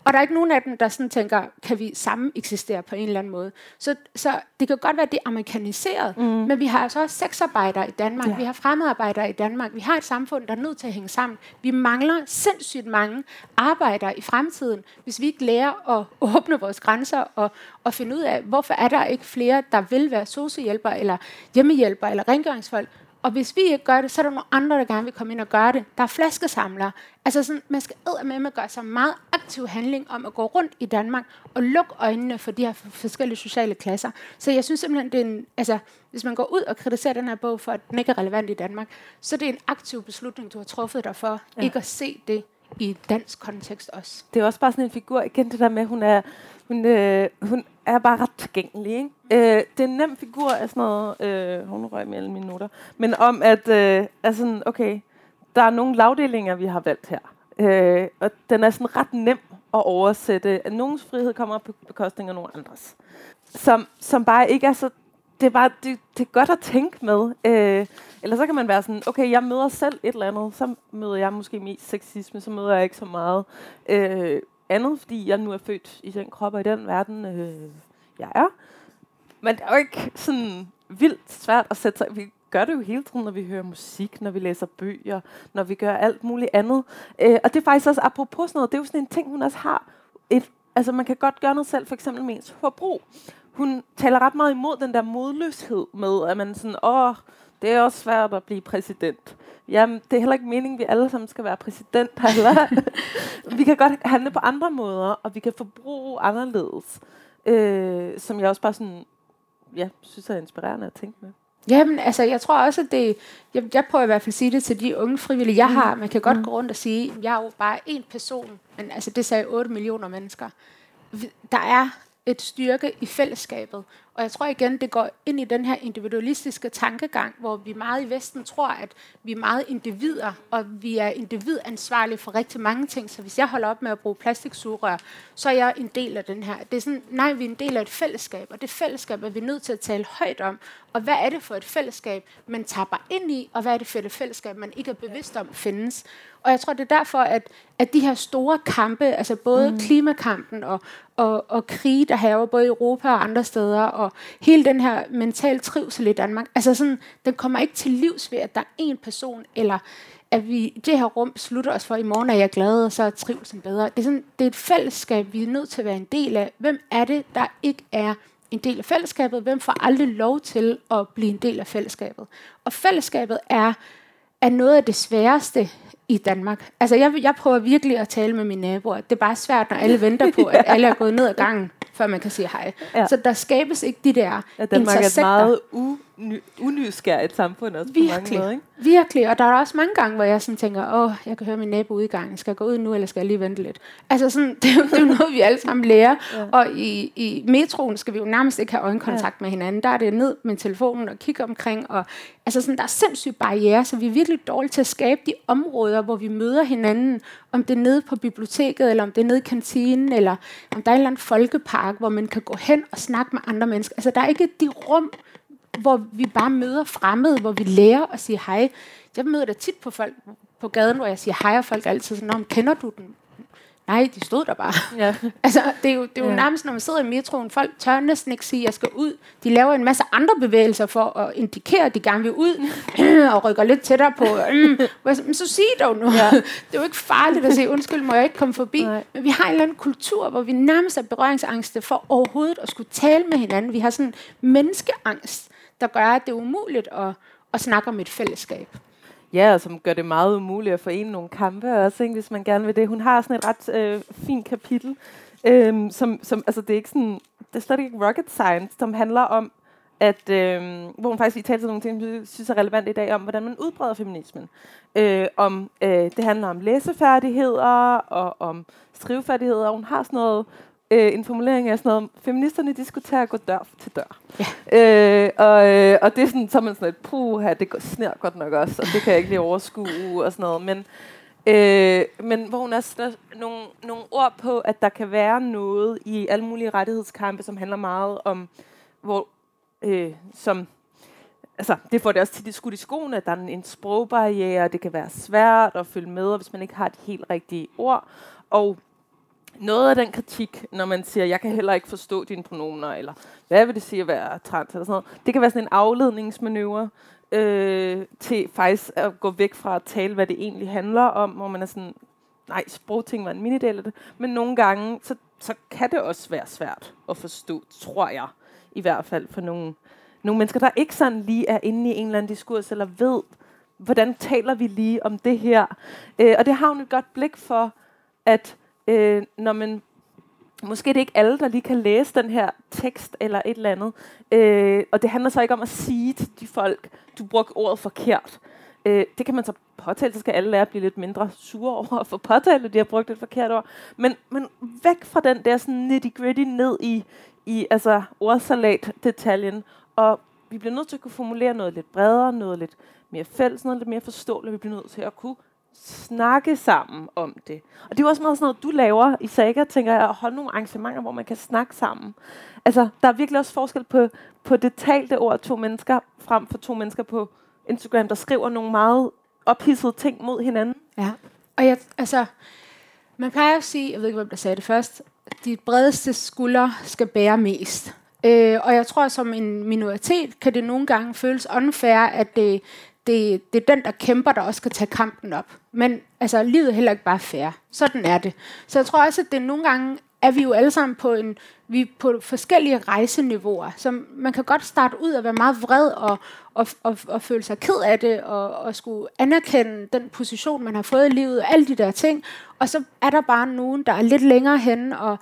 Og der er ikke nogen af dem, der sådan tænker, kan vi sammen eksistere på en eller anden måde. Så, så det kan godt være, at det er amerikaniseret, mm. men vi har altså også sexarbejdere i Danmark, ja. vi har fremmedarbejdere i Danmark, vi har et samfund, der er nødt til at hænge sammen. Vi mangler sindssygt mange arbejdere i fremtiden, hvis vi ikke lærer at åbne vores grænser og, og finde ud af, hvorfor er der ikke flere, der vil være sociohjælpere, eller hjemmehjælpere, eller rengøringsfolk, og hvis vi ikke gør det, så er der nogle andre, der gerne vil komme ind og gøre det. Der er flaskesamlere. Altså sådan, man skal med med at gøre sig meget aktiv handling om at gå rundt i Danmark og lukke øjnene for de her forskellige sociale klasser. Så jeg synes simpelthen, det er en, altså, hvis man går ud og kritiserer den her bog for, at den ikke er relevant i Danmark, så det er en aktiv beslutning, du har truffet dig for, ja. ikke at se det i dansk kontekst også. Det er også bare sådan en figur, igen det der med, hun er, hun, øh, hun er bare ret tilgængelig. Ikke? Øh, det er en nem figur af sådan noget, øh, hun røg mellem minutter, men om at, øh, altså sådan, okay, der er nogle lavdelinger, vi har valgt her. Øh, og den er sådan ret nem at oversætte. At nogens frihed kommer på bekostning af nogen andres. Som, som bare ikke er så... Det er, bare, det, det er godt at tænke med. Øh, eller så kan man være sådan, okay, jeg møder selv et eller andet. Så møder jeg måske mest sexisme, så møder jeg ikke så meget øh, andet, fordi jeg nu er født i den krop og i den verden, øh, jeg er. Men det er jo ikke sådan vildt svært at sætte sig... Vi gør det jo hele tiden, når vi hører musik, når vi læser bøger, når vi gør alt muligt andet. Øh, og det er faktisk også, apropos sådan noget, det er jo sådan en ting, hun også har. Et, altså man kan godt gøre noget selv, for eksempel med ens forbrug. Hun taler ret meget imod den der modløshed med, at man sådan, åh, det er også svært at blive præsident. Jamen, det er heller ikke meningen, at vi alle sammen skal være præsident (laughs) heller. vi kan godt handle på andre måder, og vi kan forbruge anderledes. Øh, som jeg også bare sådan, ja, synes er inspirerende at tænke med. Jamen, altså, jeg tror også, at det... Jeg, jeg prøver i hvert fald at sige det til de unge frivillige, jeg har. Man kan godt mm. gå rundt og sige, at jeg er jo bare én person, men altså, det sagde 8 millioner mennesker. Der er et styrke i fællesskabet. Og jeg tror igen, det går ind i den her individualistiske tankegang, hvor vi meget i Vesten tror, at vi er meget individer, og vi er individansvarlige for rigtig mange ting. Så hvis jeg holder op med at bruge plastiksugerør, så er jeg en del af den her. Det er sådan, nej, vi er en del af et fællesskab, og det fællesskab er vi nødt til at tale højt om. Og hvad er det for et fællesskab, man tapper ind i, og hvad er det for et fællesskab, man ikke er bevidst om findes? Og jeg tror, det er derfor, at, at de her store kampe, altså både mm. klimakampen og, og, og krige, der haver både i Europa og andre steder, og hele den her mental trivsel i Danmark, altså sådan, den kommer ikke til livs ved, at der er en person, eller at vi det her rum slutter os for, i morgen er jeg glad, og så er trivselen bedre. Det er, sådan, det er et fællesskab, vi er nødt til at være en del af. Hvem er det, der ikke er en del af fællesskabet? Hvem får aldrig lov til at blive en del af fællesskabet? Og fællesskabet er, er noget af det sværeste i Danmark. Altså, jeg, jeg prøver virkelig at tale med mine naboer. Det er bare svært, når alle venter på, at (laughs) alle er gået ned ad gangen, før man kan sige hej. Ja. Så der skabes ikke de der ja, Danmark er et meget unysgerrigt samfund også virkelig, på mange måder. Ikke? Virkelig, og der er også mange gange, hvor jeg sådan tænker, åh, jeg kan høre min nabo ude i gangen. Skal jeg gå ud nu, eller skal jeg lige vente lidt? Altså, sådan, (laughs) det, er jo, det er jo noget, vi alle sammen lærer. Ja. Og i, i metroen skal vi jo nærmest ikke have øjenkontakt ja. med hinanden. Der er det ned med telefonen og kigge omkring. Og, altså, sådan, der er sindssygt barriere, så vi er virkelig dårlige til at skabe de områder, hvor vi møder hinanden. Om det er nede på biblioteket, eller om det er nede i kantinen, eller om der er en eller anden folkepark, hvor man kan gå hen og snakke med andre mennesker. Altså, der er ikke de rum, hvor vi bare møder fremmede, hvor vi lærer at sige hej. Jeg møder da tit på folk på gaden, hvor jeg siger hej, og folk er altid sådan, kender du den? Nej, de stod der bare. Ja. (laughs) altså, det er jo, det er jo ja. nærmest, når man sidder i metroen, folk tør næsten ikke sige, at jeg skal ud. De laver en masse andre bevægelser for at indikere, at de gerne vil ud, (clears throat) og rykker lidt tættere på. Men så sig dog nu. Ja. (laughs) det er jo ikke farligt at sige, undskyld, må jeg ikke komme forbi? Nej. Men vi har en eller anden kultur, hvor vi nærmest er berøringsangste for overhovedet at skulle tale med hinanden. Vi har sådan menneskeangst der gør, at det er umuligt at, at snakke om et fællesskab. Ja, og som gør det meget umuligt at forene nogle kampe også, ikke, hvis man gerne vil det. Hun har sådan et ret øh, fint kapitel, øh, som, som, altså det er ikke sådan, det er slet ikke rocket science, som handler om, at, øh, hvor hun faktisk taler til nogle ting, som jeg synes er relevant i dag, om hvordan man udbreder feminismen. Øh, om, øh, det handler om læsefærdigheder og om skrivefærdigheder, og hun har sådan noget øh, en formulering af sådan noget, feministerne diskuterer at gå dør til dør. Ja. Øh, og, øh, og det er sådan, så er man sådan et, puha, det går, sner godt nok også, og det kan jeg ikke lige overskue og sådan noget. Men, øh, men hvor hun også nogle, nogle ord på, at der kan være noget i alle mulige rettighedskampe, som handler meget om, hvor, øh, som altså, det får det også til det skudt i skoene, at der er en, en sprogbarriere, det kan være svært at følge med, hvis man ikke har de helt rigtige ord. Og noget af den kritik, når man siger, jeg kan heller ikke forstå dine pronomer, eller hvad vil det sige at være trans, eller sådan noget, det kan være sådan en afledningsmanøvre øh, til faktisk at gå væk fra at tale, hvad det egentlig handler om, hvor man er sådan, nej, sprogting var en minidel af det, men nogle gange, så, så kan det også være svært at forstå, tror jeg, i hvert fald for nogle, nogle mennesker, der ikke sådan lige er inde i en eller anden diskurs, eller ved, hvordan taler vi lige om det her. Øh, og det har hun et godt blik for, at øh, når man måske det er ikke alle, der lige kan læse den her tekst eller et eller andet. Øh, og det handler så ikke om at sige til de folk, du brugte ordet forkert. Øh, det kan man så påtale, så skal alle lære at blive lidt mindre sure (laughs) over at få påtalt, at de har brugt et forkert ord. Men, men væk fra den der sådan nitty-gritty ned i, i altså ordsalat-detaljen, og vi bliver nødt til at kunne formulere noget lidt bredere, noget lidt mere fælles, noget lidt mere forståeligt. Vi bliver nødt til at kunne snakke sammen om det. Og det er jo også meget sådan noget, du laver i Saga, tænker jeg, at holde nogle arrangementer, hvor man kan snakke sammen. Altså, der er virkelig også forskel på, på det talte ord to mennesker, frem for to mennesker på Instagram, der skriver nogle meget ophidsede ting mod hinanden. Ja, og jeg, altså, man plejer at sige, jeg ved ikke, hvem der sagde det først, de bredeste skuldre skal bære mest. Øh, og jeg tror, som en minoritet kan det nogle gange føles unfair, at det, det, det er den, der kæmper, der også skal tage kampen op. Men altså, livet er heller ikke bare fair. Sådan er det. Så jeg tror også, at det nogle gange er vi jo alle sammen på en vi er på forskellige rejseniveauer. Så man kan godt starte ud og være meget vred og, og, og, og føle sig ked af det og, og skulle anerkende den position, man har fået i livet og alle de der ting. Og så er der bare nogen, der er lidt længere henne, og,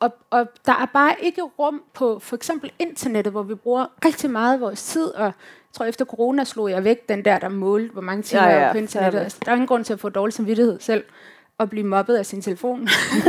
og, og der er bare ikke rum på for eksempel internettet, hvor vi bruger rigtig meget af vores tid, og jeg tror efter corona slog jeg væk den der, der målte, hvor mange timer ja, ja, på internettet. Altså, der er ingen grund til at få dårlig samvittighed selv og blive mobbet af sin telefon.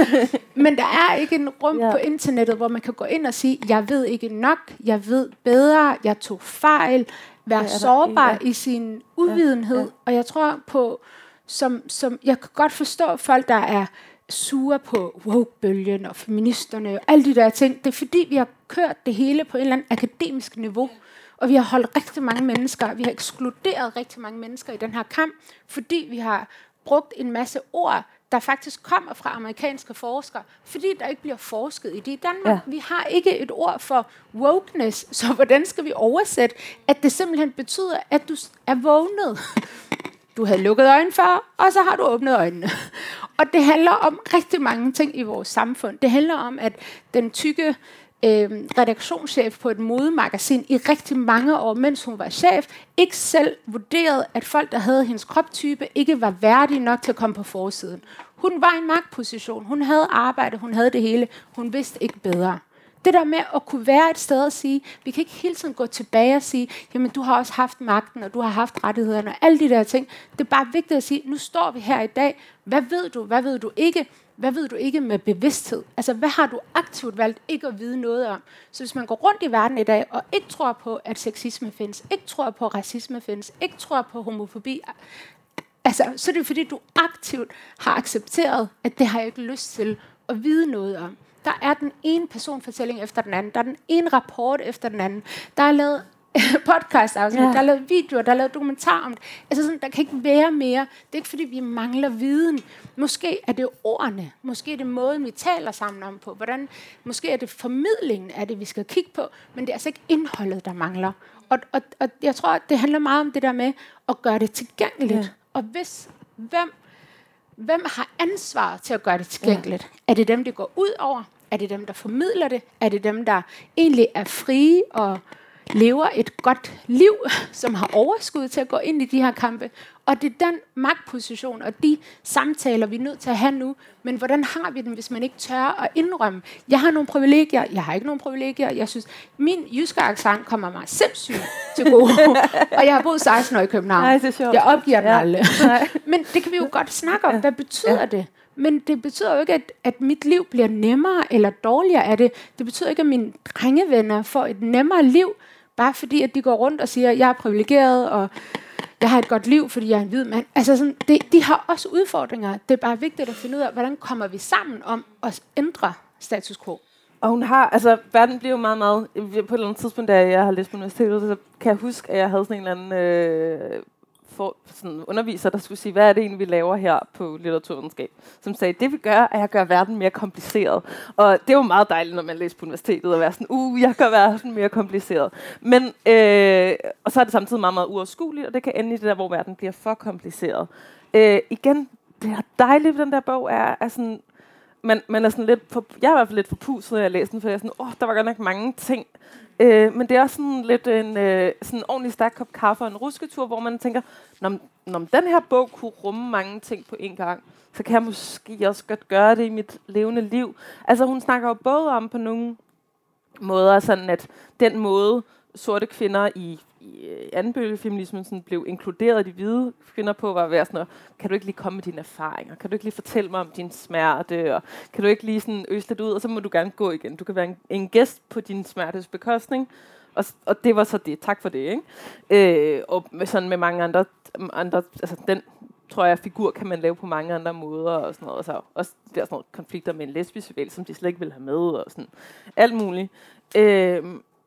(laughs) Men der er ikke en rum ja. på internettet, hvor man kan gå ind og sige, jeg ved ikke nok, jeg ved bedre, jeg tog fejl, være sårbar ja. i sin uvidenhed. Ja. Ja. Og jeg tror på, som, som jeg kan godt forstå folk, der er sure på woke-bølgen og feministerne og alle de der ting. Det er fordi, vi har kørt det hele på en eller anden akademisk niveau. Og vi har holdt rigtig mange mennesker, vi har ekskluderet rigtig mange mennesker i den her kamp, fordi vi har brugt en masse ord, der faktisk kommer fra amerikanske forskere, fordi der ikke bliver forsket i det. I Danmark, ja. vi har ikke et ord for wokeness, (laughs) så hvordan skal vi oversætte, at det simpelthen betyder, at du er vågnet. (laughs) Du havde lukket øjnene før, og så har du åbnet øjnene. Og det handler om rigtig mange ting i vores samfund. Det handler om, at den tykke øh, redaktionschef på et modemagasin i rigtig mange år, mens hun var chef, ikke selv vurderede, at folk, der havde hendes kroptype, ikke var værdige nok til at komme på forsiden. Hun var i en magtposition. Hun havde arbejde. Hun havde det hele. Hun vidste ikke bedre. Det der med at kunne være et sted og sige, vi kan ikke hele tiden gå tilbage og sige, jamen du har også haft magten, og du har haft rettighederne, og alle de der ting. Det er bare vigtigt at sige, nu står vi her i dag. Hvad ved du? Hvad ved du ikke? Hvad ved du ikke med bevidsthed? Altså, hvad har du aktivt valgt ikke at vide noget om? Så hvis man går rundt i verden i dag og ikke tror på, at sexisme findes, ikke tror på, at racisme findes, ikke tror på homofobi, altså, så er det fordi, du aktivt har accepteret, at det har jeg ikke lyst til at vide noget om. Der er den ene personfortælling efter den anden. Der er den ene rapport efter den anden. Der er lavet (laughs) podcast afsnit, ja. der er lavet videoer, der er lavet dokumentar om det. Altså sådan, der kan ikke være mere. Det er ikke fordi, vi mangler viden. Måske er det ordene. Måske er det måden, vi taler sammen om på. Hvordan, måske er det formidlingen af det, vi skal kigge på. Men det er altså ikke indholdet, der mangler. Og, og, og jeg tror, at det handler meget om det der med at gøre det tilgængeligt. Ja. Og hvis, hvem, hvem har ansvar til at gøre det tilgængeligt? Ja. Er det dem, det går ud over? Er det dem, der formidler det? Er det dem, der egentlig er frie og lever et godt liv, som har overskud til at gå ind i de her kampe. Og det er den magtposition og de samtaler, vi er nødt til at have nu. Men hvordan har vi dem, hvis man ikke tør at indrømme? Jeg har nogle privilegier, jeg har ikke nogen privilegier. Jeg synes, min jyske accent kommer mig sindssygt til gode. og jeg har boet 16 år i København. Nej, det er sjovt. Jeg opgiver den ja. aldrig. Men det kan vi jo godt snakke om. Hvad betyder ja. det? Men det betyder jo ikke, at, at mit liv bliver nemmere eller dårligere af det. Det betyder ikke, at mine drengevenner får et nemmere liv, bare fordi, at de går rundt og siger, at jeg er privilegeret, og jeg har et godt liv, fordi jeg er en hvid mand. Altså sådan, det, de har også udfordringer. Det er bare vigtigt at finde ud af, hvordan kommer vi sammen om at ændre status quo. Og hun har, altså verden bliver jo meget, meget, på et eller andet tidspunkt, da jeg har læst på universitetet, så kan jeg huske, at jeg havde sådan en eller anden øh, for, sådan underviser, der skulle sige, hvad er det egentlig, vi laver her på litteraturvidenskab? Som sagde, det vi gør, er at gøre verden mere kompliceret. Og det er jo meget dejligt, når man læser på universitetet, at være sådan, uh, jeg gør verden mere kompliceret. Men, øh, og så er det samtidig meget, meget uoverskueligt, og det kan ende i det der, hvor verden bliver for kompliceret. Øh, igen, det er dejligt ved den der bog, er, er sådan, man, man er sådan lidt for, jeg er i hvert fald lidt forpustet, når jeg læser den, for jeg er sådan, åh, oh, der var godt nok mange ting, Øh, men det er også sådan lidt en øh, sådan ordentlig stærk kop kaffe og en rusketur, hvor man tænker, når, når den her bog kunne rumme mange ting på en gang, så kan jeg måske også godt gøre det i mit levende liv. Altså hun snakker jo både om på nogle måder sådan, at den måde, sorte kvinder i, i øh, anden sådan blev inkluderet de hvide kvinder på, var at være sådan, kan du ikke lige komme med dine erfaringer? Kan du ikke lige fortælle mig om din smerte? Og kan du ikke lige sådan øse lidt ud, og så må du gerne gå igen. Du kan være en, en gæst på din smertes bekostning. Og, og det var så det. Tak for det. Ikke? Øh, og med, sådan med mange andre, andre altså den tror jeg, figur kan man lave på mange andre måder, og sådan noget. Og så også der sådan noget konflikter med en lesbisk bevægelse, som de slet ikke vil have med, og sådan alt muligt. Øh,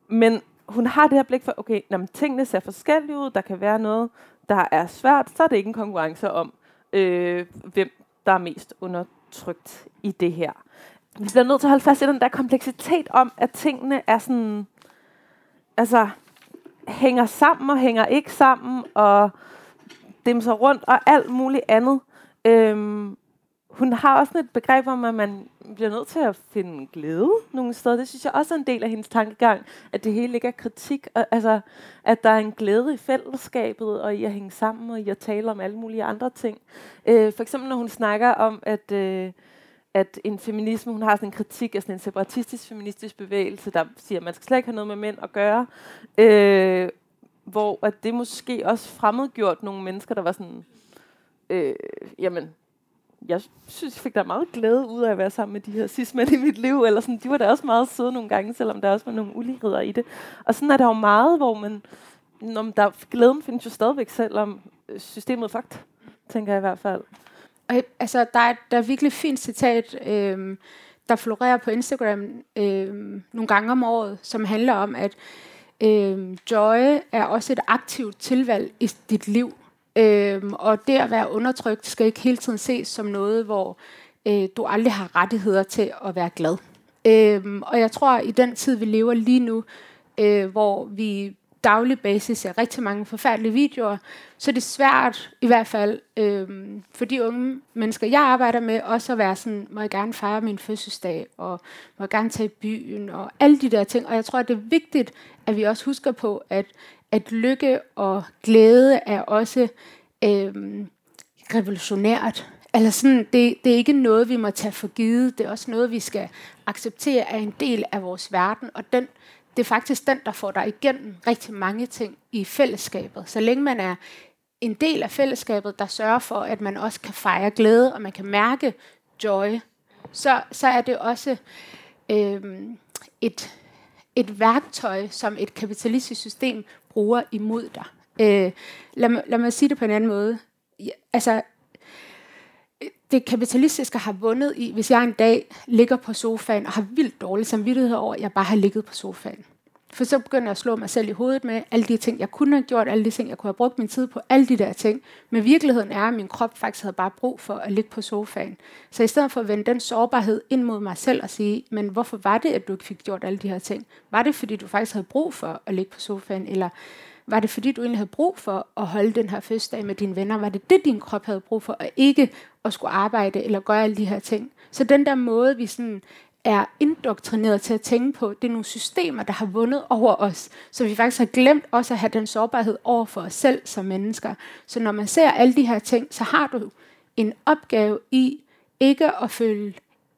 men hun har det her blik for, okay, når tingene ser forskellige ud, der kan være noget, der er svært, så er det ikke en konkurrence om, øh, hvem der er mest undertrykt i det her. Vi bliver nødt til at holde fast i den der kompleksitet om, at tingene er sådan, altså, hænger sammen og hænger ikke sammen, og dem så rundt og alt muligt andet. Øhm, hun har også et begreb om, at man bliver nødt til at finde glæde nogle steder. Det synes jeg også er en del af hendes tankegang, at det hele ikke er kritik. Og, altså, at der er en glæde i fællesskabet, og i at hænge sammen, og i at tale om alle mulige andre ting. Øh, for eksempel når hun snakker om, at... Øh, at en feminisme, hun har sådan en kritik af sådan en separatistisk feministisk bevægelse, der siger, at man skal slet ikke have noget med mænd at gøre. Øh, hvor at det måske også fremmedgjort nogle mennesker, der var sådan, øh, jamen, jeg synes, jeg fik da meget glæde ud af at være sammen med de her cis-mænd i mit liv, eller sådan, de var da også meget søde nogle gange, selvom der også var nogle uligheder i det. Og sådan er der jo meget, hvor man, når der, glæden findes jo stadigvæk, selvom øh, systemet er fucked, tænker jeg i hvert fald. Og, altså, der er, der er virkelig fint citat, øh, der florerer på Instagram øh, nogle gange om året, som handler om, at øh, joy er også et aktivt tilvalg i dit liv. Øhm, og det at være undertrykt skal ikke hele tiden ses som noget, hvor øh, du aldrig har rettigheder til at være glad. Øhm, og jeg tror, at i den tid, vi lever lige nu, øh, hvor vi daglig basis ser rigtig mange forfærdelige videoer, så det er svært, i hvert fald øh, for de unge mennesker, jeg arbejder med, også at være sådan, må jeg gerne fejre min fødselsdag, og må jeg gerne tage i byen, og alle de der ting. Og jeg tror, at det er vigtigt, at vi også husker på, at, at lykke og glæde er også øh, revolutionært. Eller sådan, det, det er ikke noget, vi må tage for givet. Det er også noget, vi skal acceptere er en del af vores verden. Og den, det er faktisk den, der får dig igennem rigtig mange ting i fællesskabet. Så længe man er en del af fællesskabet, der sørger for, at man også kan fejre glæde, og man kan mærke joy, så, så er det også øh, et, et værktøj, som et kapitalistisk system bruger imod dig. Øh, lad, mig, lad mig sige det på en anden måde. Ja, altså, det kapitalistiske har vundet i, hvis jeg en dag ligger på sofaen og har vildt dårlig samvittighed over, at jeg bare har ligget på sofaen. For så begynder jeg at slå mig selv i hovedet med alle de ting, jeg kunne have gjort, alle de ting, jeg kunne have brugt min tid på, alle de der ting. Men virkeligheden er, at min krop faktisk havde bare brug for at ligge på sofaen. Så i stedet for at vende den sårbarhed ind mod mig selv og sige, men hvorfor var det, at du ikke fik gjort alle de her ting? Var det, fordi du faktisk havde brug for at ligge på sofaen? Eller var det, fordi du egentlig havde brug for at holde den her fødselsdag med dine venner? Var det det, din krop havde brug for, og ikke at skulle arbejde eller gøre alle de her ting? Så den der måde, vi sådan er indoktrineret til at tænke på, det er nogle systemer, der har vundet over os, så vi faktisk har glemt også at have den sårbarhed over for os selv som mennesker. Så når man ser alle de her ting, så har du en opgave i ikke at føle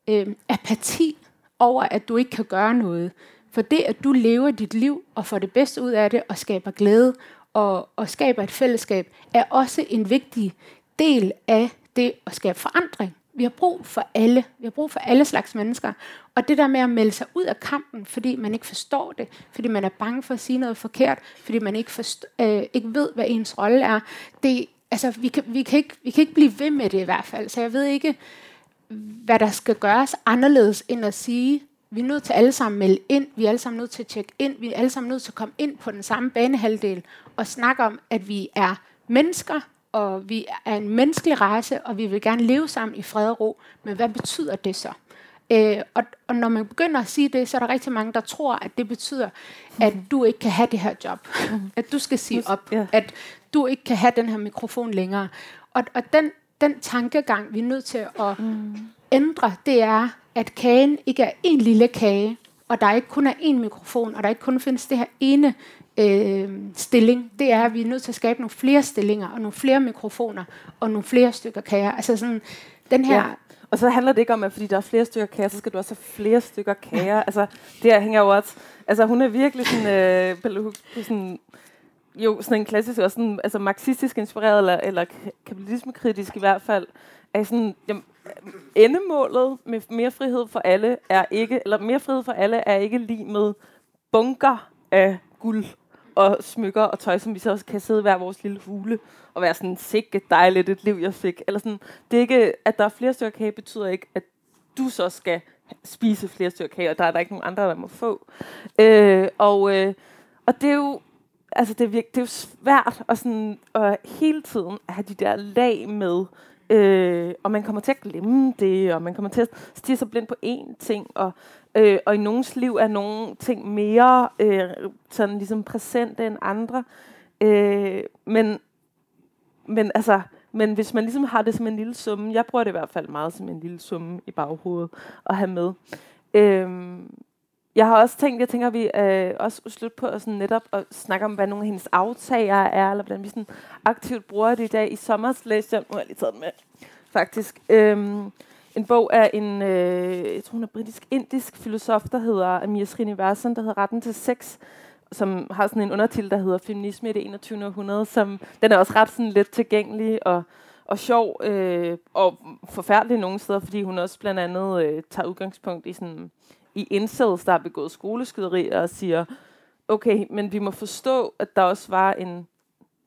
øh, apati over, at du ikke kan gøre noget. For det, at du lever dit liv og får det bedste ud af det og skaber glæde og, og skaber et fællesskab, er også en vigtig del af det at skabe forandring. Vi har brug for alle. Vi har brug for alle slags mennesker. Og det der med at melde sig ud af kampen, fordi man ikke forstår det, fordi man er bange for at sige noget forkert, fordi man ikke, forst- øh, ikke ved, hvad ens rolle er, det, altså, vi, kan, vi, kan ikke, vi kan ikke blive ved med det i hvert fald. Så jeg ved ikke, hvad der skal gøres anderledes, end at sige, vi er nødt til alle sammen at melde ind, vi er alle sammen nødt til at tjekke ind, vi er alle sammen nødt til at komme ind på den samme banehalvdel og snakke om, at vi er mennesker, og vi er en menneskelig race, og vi vil gerne leve sammen i fred og ro. Men hvad betyder det så? Øh, og, og når man begynder at sige det, så er der rigtig mange, der tror, at det betyder, at du ikke kan have det her job. (laughs) At du skal sige op. At du ikke kan have den her mikrofon længere. Og, og den, den tankegang, vi er nødt til at mm. ændre, det er, at kagen ikke er en lille kage, og der ikke kun er én mikrofon, og der ikke kun findes det her ene øh, stilling, det er, at vi er nødt til at skabe nogle flere stillinger, og nogle flere mikrofoner, og nogle flere stykker kager. Altså sådan, den her... Ja. og så handler det ikke om, at fordi der er flere stykker kager, så skal du også have flere stykker kager. (laughs) altså, det her hænger jo også... Altså, hun er virkelig sådan... Øh, Bell sådan jo, sådan en klassisk, også sådan, altså marxistisk inspireret, eller, eller kapitalismekritisk i hvert fald, er sådan, jamen, endemålet med mere frihed for alle er ikke, eller mere frihed for alle er ikke lige med bunker af guld og smykker og tøj, som vi så også kan sidde i hver vores lille hule og være sådan, sikke dejligt et liv, jeg fik. Eller sådan, det er ikke, at der er flere stykker kage, betyder ikke, at du så skal spise flere stykker kage, og der er der ikke nogen andre, der må få. Øh, og, øh, og det er jo, altså det er, virke, det er jo svært at, sådan, at hele tiden have de der lag med, øh, og man kommer til at glemme det, og man kommer til at stige sig blind på én ting, og, øh, og i nogens liv er nogle ting mere øh, sådan ligesom præsente end andre. Øh, men, men altså, men hvis man ligesom har det som en lille summe, jeg bruger det i hvert fald meget som en lille summe i baghovedet at have med. Øh, jeg har også tænkt, jeg tænker, at vi øh, også slutte på at sådan netop at snakke om, hvad nogle af hendes aftager er, eller hvordan vi sådan aktivt bruger det i dag. I sommer læste jeg, nu har jeg lige taget med, faktisk, øhm, en bog af en, øh, jeg tror hun er britisk-indisk filosof, der hedder Amir Srinivasan, der hedder Retten til sex, som har sådan en undertitel, der hedder Feminisme i det 21. århundrede, som den er også ret sådan let tilgængelig og, og sjov øh, og forfærdelig nogle steder, fordi hun også blandt andet øh, tager udgangspunkt i sådan i incels, der har begået skoleskyderier og siger, okay, men vi må forstå, at der også var en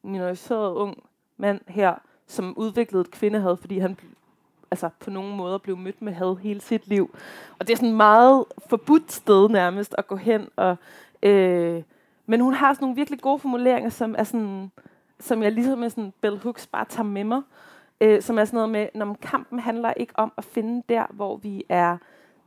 minoriseret ung mand her, som udviklede et kvindehad, fordi han altså på nogen måder blev mødt med had hele sit liv. Og det er sådan et meget forbudt sted nærmest at gå hen. Og, øh, men hun har sådan nogle virkelig gode formuleringer, som er sådan, som jeg ligesom med sådan Bell Hooks bare tager med mig. Øh, som er sådan noget med, når kampen handler ikke om at finde der, hvor vi er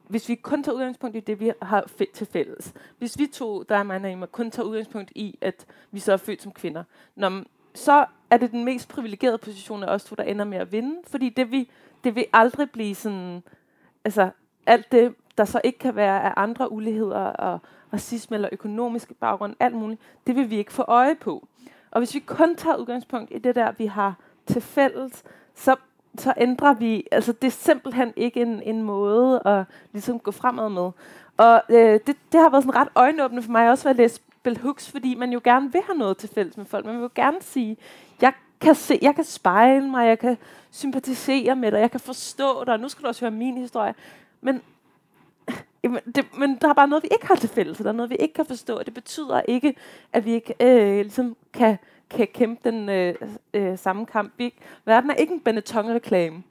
hvis vi kun tager udgangspunkt i det, vi har til fælles. Hvis vi to, der er mig og kun tager udgangspunkt i, at vi så er født som kvinder, når, så er det den mest privilegerede position af os to, der ender med at vinde. Fordi det, vi, det vil aldrig blive sådan... Altså, alt det, der så ikke kan være af andre uligheder og racisme eller økonomiske baggrund, alt muligt, det vil vi ikke få øje på. Og hvis vi kun tager udgangspunkt i det der, vi har til fælles, så så ændrer vi, altså det er simpelthen ikke en, en måde at ligesom gå fremad med. Og øh, det, det har været sådan ret øjenåbende for mig også at læse Bell Hooks, fordi man jo gerne vil have noget til fælles med folk. Man vil jo gerne sige, jeg kan, se, jeg kan spejle mig, jeg kan sympatisere med dig, jeg kan forstå dig, nu skal du også høre min historie. Men, (laughs) jamen, det, men der er bare noget, vi ikke har til fælles, der er noget, vi ikke kan forstå. Det betyder ikke, at vi ikke øh, ligesom kan kan kæmpe den øh, øh, samme kamp. Vi, verden er ikke en Benetton-reklame,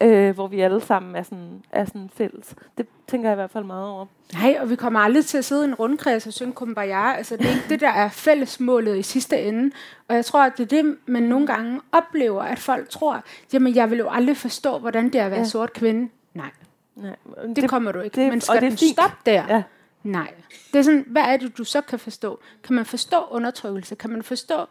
øh, hvor vi alle sammen er sådan, er sådan fælles. Det tænker jeg i hvert fald meget over. Nej, og vi kommer aldrig til at sidde i en rundkreds og synge Kumbaya. Altså, det er ikke det, der er fællesmålet i sidste ende. Og jeg tror, at det er det, man nogle gange oplever, at folk tror, jamen, jeg vil jo aldrig forstå, hvordan det er at være ja. sort kvinde. Nej. Nej det, det kommer du ikke. Det, Men skal det den stoppe der? Ja. Nej. Det er sådan, hvad er det, du så kan forstå? Kan man forstå undertrykkelse? Kan man forstå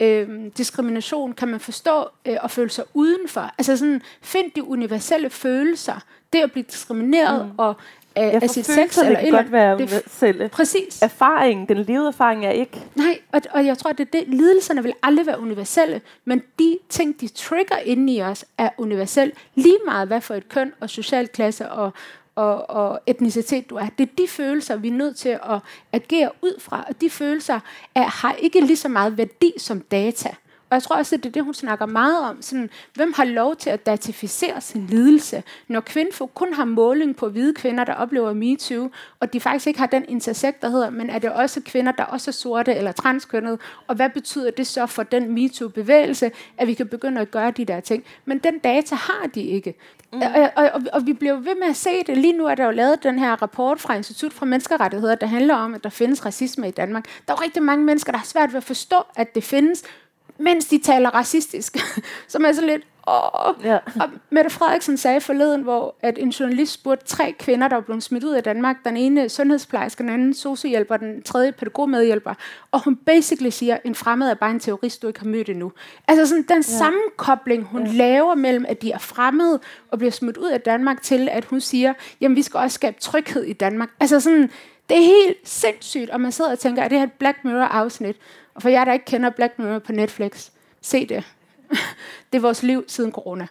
øh, diskrimination? Kan man forstå øh, og føle sig udenfor? Altså sådan, find de universelle følelser. Det at blive diskrimineret mm. og af, ja, af sit sex eller kan godt være universelle. Præcis. Erfaring, den levede erfaring er ikke. Nej, og, og jeg tror, at det, det, lidelserne vil aldrig være universelle, men de ting, de trigger inde i os, er universelle. Lige meget hvad for et køn og social klasse og, og, og etnicitet du er. Det er de følelser, vi er nødt til at agere ud fra, og de følelser er, har ikke lige så meget værdi som data. Og jeg tror også, at det er det, hun snakker meget om. Sådan, hvem har lov til at datificere sin lidelse? Når kvinder kun har måling på hvide kvinder, der oplever MeToo, og de faktisk ikke har den intersekt, der hedder, men er det også kvinder, der også er sorte eller transkønnede? Og hvad betyder det så for den MeToo-bevægelse, at vi kan begynde at gøre de der ting? Men den data har de ikke. Mm. Og, og, og, og vi bliver ved med at se det. Lige nu er der jo lavet den her rapport fra Institut for Menneskerettigheder, der handler om, at der findes racisme i Danmark. Der er jo rigtig mange mennesker, der har svært ved at forstå, at det findes, mens de taler racistisk. (laughs) som er så lidt, åh. Ja. Og Mette Frederiksen sagde forleden, hvor at en journalist spurgte tre kvinder, der var blevet smidt ud af Danmark. Den ene sundhedsplejerske, den anden sociohjælper, den tredje pædagogmedhjælper. Og hun basically siger, en fremmed er bare en terrorist, du ikke har mødt endnu. Altså sådan den ja. sammenkobling, hun ja. laver mellem, at de er fremmede og bliver smidt ud af Danmark, til at hun siger, jamen vi skal også skabe tryghed i Danmark. Altså sådan, det er helt sindssygt, og man sidder og tænker, at det her et Black Mirror-afsnit? Og for jer, der ikke kender Black Mirror på Netflix, se det. (laughs) det er vores liv siden corona.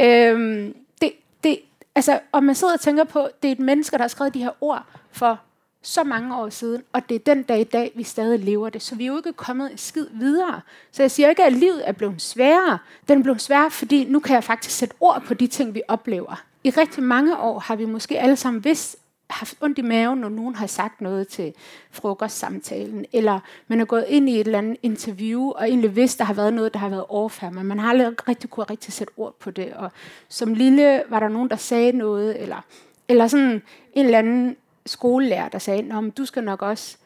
Øhm, det, det, Altså, og man sidder og tænker på, det er et menneske, der har skrevet de her ord for så mange år siden, og det er den dag i dag, vi stadig lever det. Så vi er jo ikke kommet et skid videre. Så jeg siger ikke, at livet er blevet sværere. Den er blevet sværere, fordi nu kan jeg faktisk sætte ord på de ting, vi oplever. I rigtig mange år har vi måske alle sammen vidst, haft ondt i maven, når nogen har sagt noget til frokostsamtalen, eller man er gået ind i et eller andet interview, og egentlig vidst, der har været noget, der har været overfærd, men man har aldrig rigtig kunne rigtig sætte ord på det. Og som lille var der nogen, der sagde noget, eller, eller sådan en eller anden skolelærer, der sagde, Nå, men du skal nok også...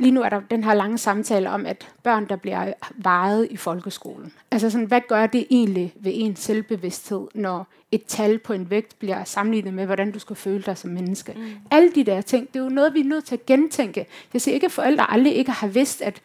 Lige nu er der den her lange samtale om, at børn, der bliver vejet i folkeskolen. Altså sådan, hvad gør det egentlig ved en selvbevidsthed, når et tal på en vægt bliver sammenlignet med, hvordan du skal føle dig som menneske. Mm. Alle de der ting, det er jo noget, vi er nødt til at gentænke. Jeg siger ikke, at forældre aldrig ikke har vidst, at,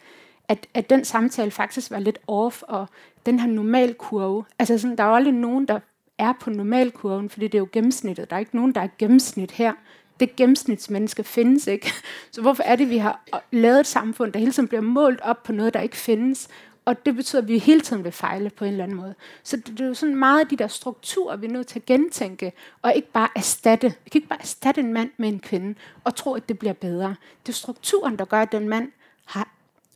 at, at den samtale faktisk var lidt off, og den her normalkurve. Altså sådan, der er jo aldrig nogen, der er på normalkurven, fordi det er jo gennemsnittet. Der er ikke nogen, der er gennemsnit her det gennemsnitsmenneske findes ikke. (laughs) Så hvorfor er det, vi har lavet et samfund, der hele tiden bliver målt op på noget, der ikke findes? Og det betyder, at vi hele tiden vil fejle på en eller anden måde. Så det, det er jo sådan meget af de der strukturer, vi er nødt til at gentænke, og ikke bare erstatte. Vi kan ikke bare erstatte en mand med en kvinde, og tro, at det bliver bedre. Det er strukturen, der gør, at den mand har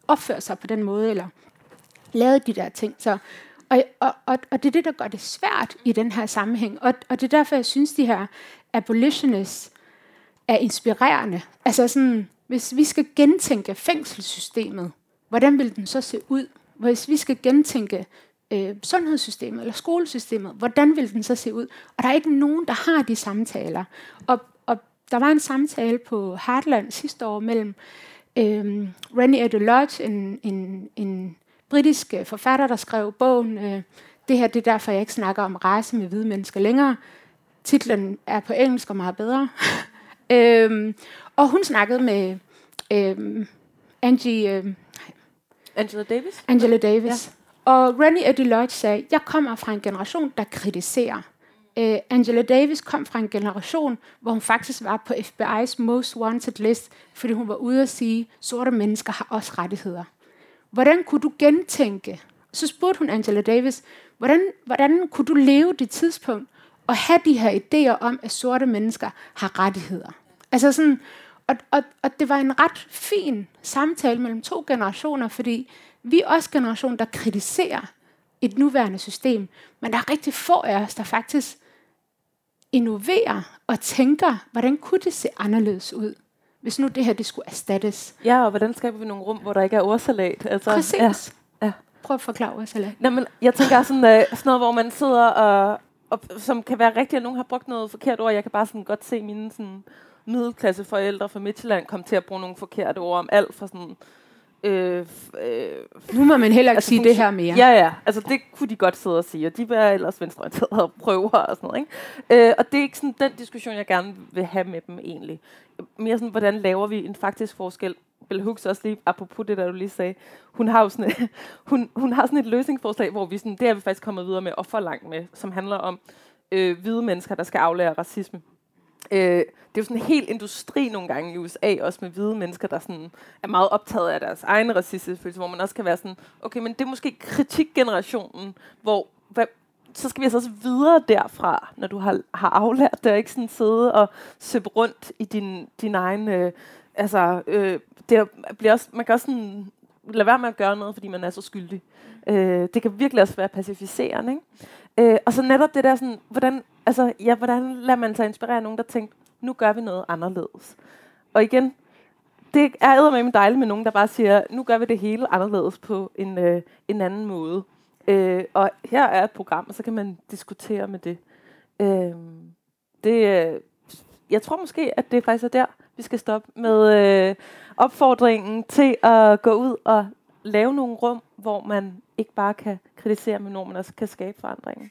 opført sig på den måde, eller lavet de der ting. Så, og, og, og, og det er det, der gør det svært i den her sammenhæng. Og, og det er derfor, jeg synes, de her abolitionists, er inspirerende. Altså sådan, hvis vi skal gentænke fængselssystemet, hvordan vil den så se ud? Hvis vi skal gentænke øh, sundhedssystemet eller skolesystemet, hvordan vil den så se ud? Og der er ikke nogen, der har de samtaler. Og, og der var en samtale på Heartland sidste år mellem øh, Rennie Lodge, en, en, en britisk forfatter, der skrev bogen øh, Det her det er derfor, jeg ikke snakker om race med hvide mennesker længere. Titlen er på engelsk og meget bedre. (laughs) Øhm, og hun snakkede med øhm, Angie... Øhm, Angela Davis? Angela Davis. Ja. Og Rennie Eddie Lodge sagde, jeg kommer fra en generation, der kritiserer. Uh, Angela Davis kom fra en generation, hvor hun faktisk var på FBI's Most Wanted list, fordi hun var ude at sige, sorte mennesker har også rettigheder. Hvordan kunne du gentænke? Så spurgte hun Angela Davis, hvordan, hvordan kunne du leve det tidspunkt og have de her idéer om, at sorte mennesker har rettigheder? Altså sådan, og, og, og det var en ret fin samtale mellem to generationer, fordi vi er også generation, der kritiserer et nuværende system, men der er rigtig få af os, der faktisk innoverer og tænker, hvordan kunne det se anderledes ud, hvis nu det her det skulle erstattes. Ja, og hvordan skaber vi nogle rum, hvor der ikke er ordsalat? Altså, Præcis. Ja. Ja. Prøv at forklare ordsalat. Nå, men jeg tænker sådan, uh, sådan noget, hvor man sidder og, og, som kan være rigtigt, at nogen har brugt noget forkert ord. Jeg kan bare sådan godt se mine sådan, middelklasseforældre fra Midtjylland kom til at bruge nogle forkerte ord om alt fra sådan... Øh, øh, nu må man heller ikke altså, sige det her mere. Ja, ja. Altså, det kunne de godt sidde og sige, og de var ellers venstreorienterede og prøver og sådan noget. Ikke? Øh, og det er ikke sådan den diskussion, jeg gerne vil have med dem egentlig. Mere sådan, hvordan laver vi en faktisk forskel Bell Hooks også lige, apropos det, der du lige sagde, hun har jo sådan, (laughs) hun, hun har sådan et løsningsforslag, hvor vi sådan, det er vi faktisk kommet videre med, og for langt med, som handler om øh, hvide mennesker, der skal aflære racisme. Øh, det er jo sådan en hel industri nogle gange i USA, også med hvide mennesker, der sådan er meget optaget af deres egen racisme, hvor man også kan være sådan, okay, men det er måske kritikgenerationen, hvor hvad, så skal vi altså også videre derfra, når du har, har aflært det, og ikke sådan sidde og søbe rundt i din, din egen... Øh, altså, øh, det bliver også, man kan også sådan lade være med at gøre noget, fordi man er så skyldig. Øh, det kan virkelig også være pacificerende. Ikke? Øh, og så netop det der sådan, hvordan, altså, ja, hvordan lader man sig inspirere af nogen, der tænker, nu gør vi noget anderledes. Og igen, det er med dejligt med nogen, der bare siger, nu gør vi det hele anderledes på en, øh, en anden måde. Øh, og her er et program, og så kan man diskutere med det. Øh, det øh, jeg tror måske, at det faktisk er der, vi skal stoppe med øh, opfordringen til at gå ud og lave nogle rum, hvor man ikke bare kan kritisere, men hvor man også kan skabe forandringen.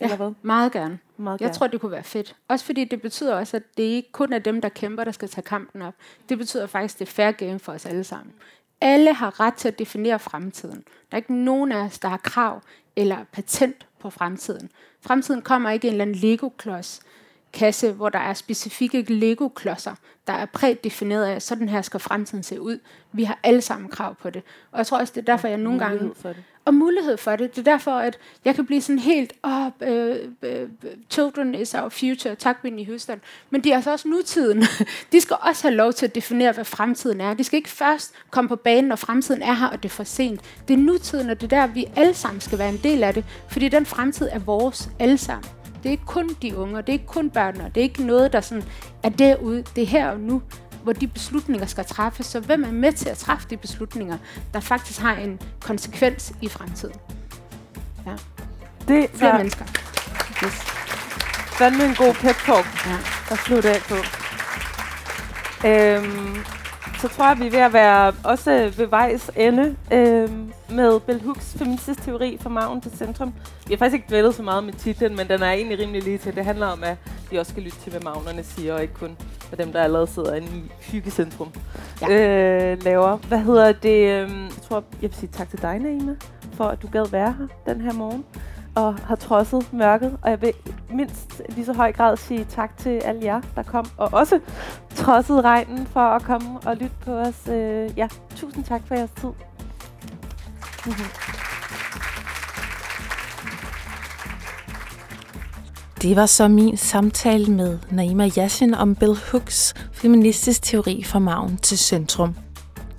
Eller hvad? meget gerne. Meget jeg gerne. tror, det kunne være fedt. Også fordi det betyder også, at det ikke kun er dem, der kæmper, der skal tage kampen op. Det betyder faktisk, det er fair game for os alle sammen. Alle har ret til at definere fremtiden. Der er ikke nogen af os, der har krav eller patent på fremtiden. Fremtiden kommer ikke i en eller anden Lego-klods kasse, hvor der er specifikke Lego-klodser, der er prædefineret af, sådan her skal fremtiden se ud. Vi har alle sammen krav på det. Og jeg tror også, det er derfor, jeg nogle gange... For det. Og mulighed for det. Det er derfor, at jeg kan blive sådan helt, oh, uh, uh, children is our future, tak Whitney Houston. Men de er altså også nutiden. (laughs) De skal også have lov til at definere, hvad fremtiden er. De skal ikke først komme på banen, når fremtiden er her, og det er for sent. Det er nutiden, og det er der, vi alle sammen skal være en del af det. Fordi den fremtid er vores alle sammen. Det er ikke kun de unge, det er ikke kun børnene, det er ikke noget, der sådan er derude. Det er her og nu, hvor de beslutninger skal træffes. Så hvem er med til at træffe de beslutninger, der faktisk har en konsekvens i fremtiden? Ja. Det Flere er mennesker. yes. fandme en god pep talk Ja. at slutte af på. Øhm, så tror jeg, vi er ved at være også ved vejs ende øhm, med Bell Hooks feministisk teori fra maven til centrum. Vi har faktisk ikke dvælet så meget med titlen, men den er egentlig rimelig lige til. Det handler om, at vi også skal lytte til, hvad magnerne siger, og ikke kun for dem, der allerede sidder inde i hyggecentrum Ja. øh, laver. Hvad hedder det? øhm, Jeg tror, jeg vil sige tak til dig, Naima, for at du gad være her den her morgen og har trodset mørket. Og jeg vil mindst lige så høj grad sige tak til alle jer, der kom, og også trodsede regnen for at komme og lytte på os. Øh, ja, tusind tak for jeres tid. Mhm. Det var så min samtale med Naima Yashin om Bill Hooks feministisk teori fra maven til centrum.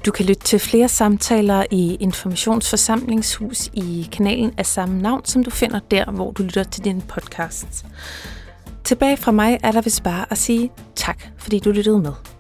Du kan lytte til flere samtaler i Informationsforsamlingshus i kanalen af samme navn, som du finder der, hvor du lytter til din podcast. Tilbage fra mig er der vist bare at sige tak, fordi du lyttede med.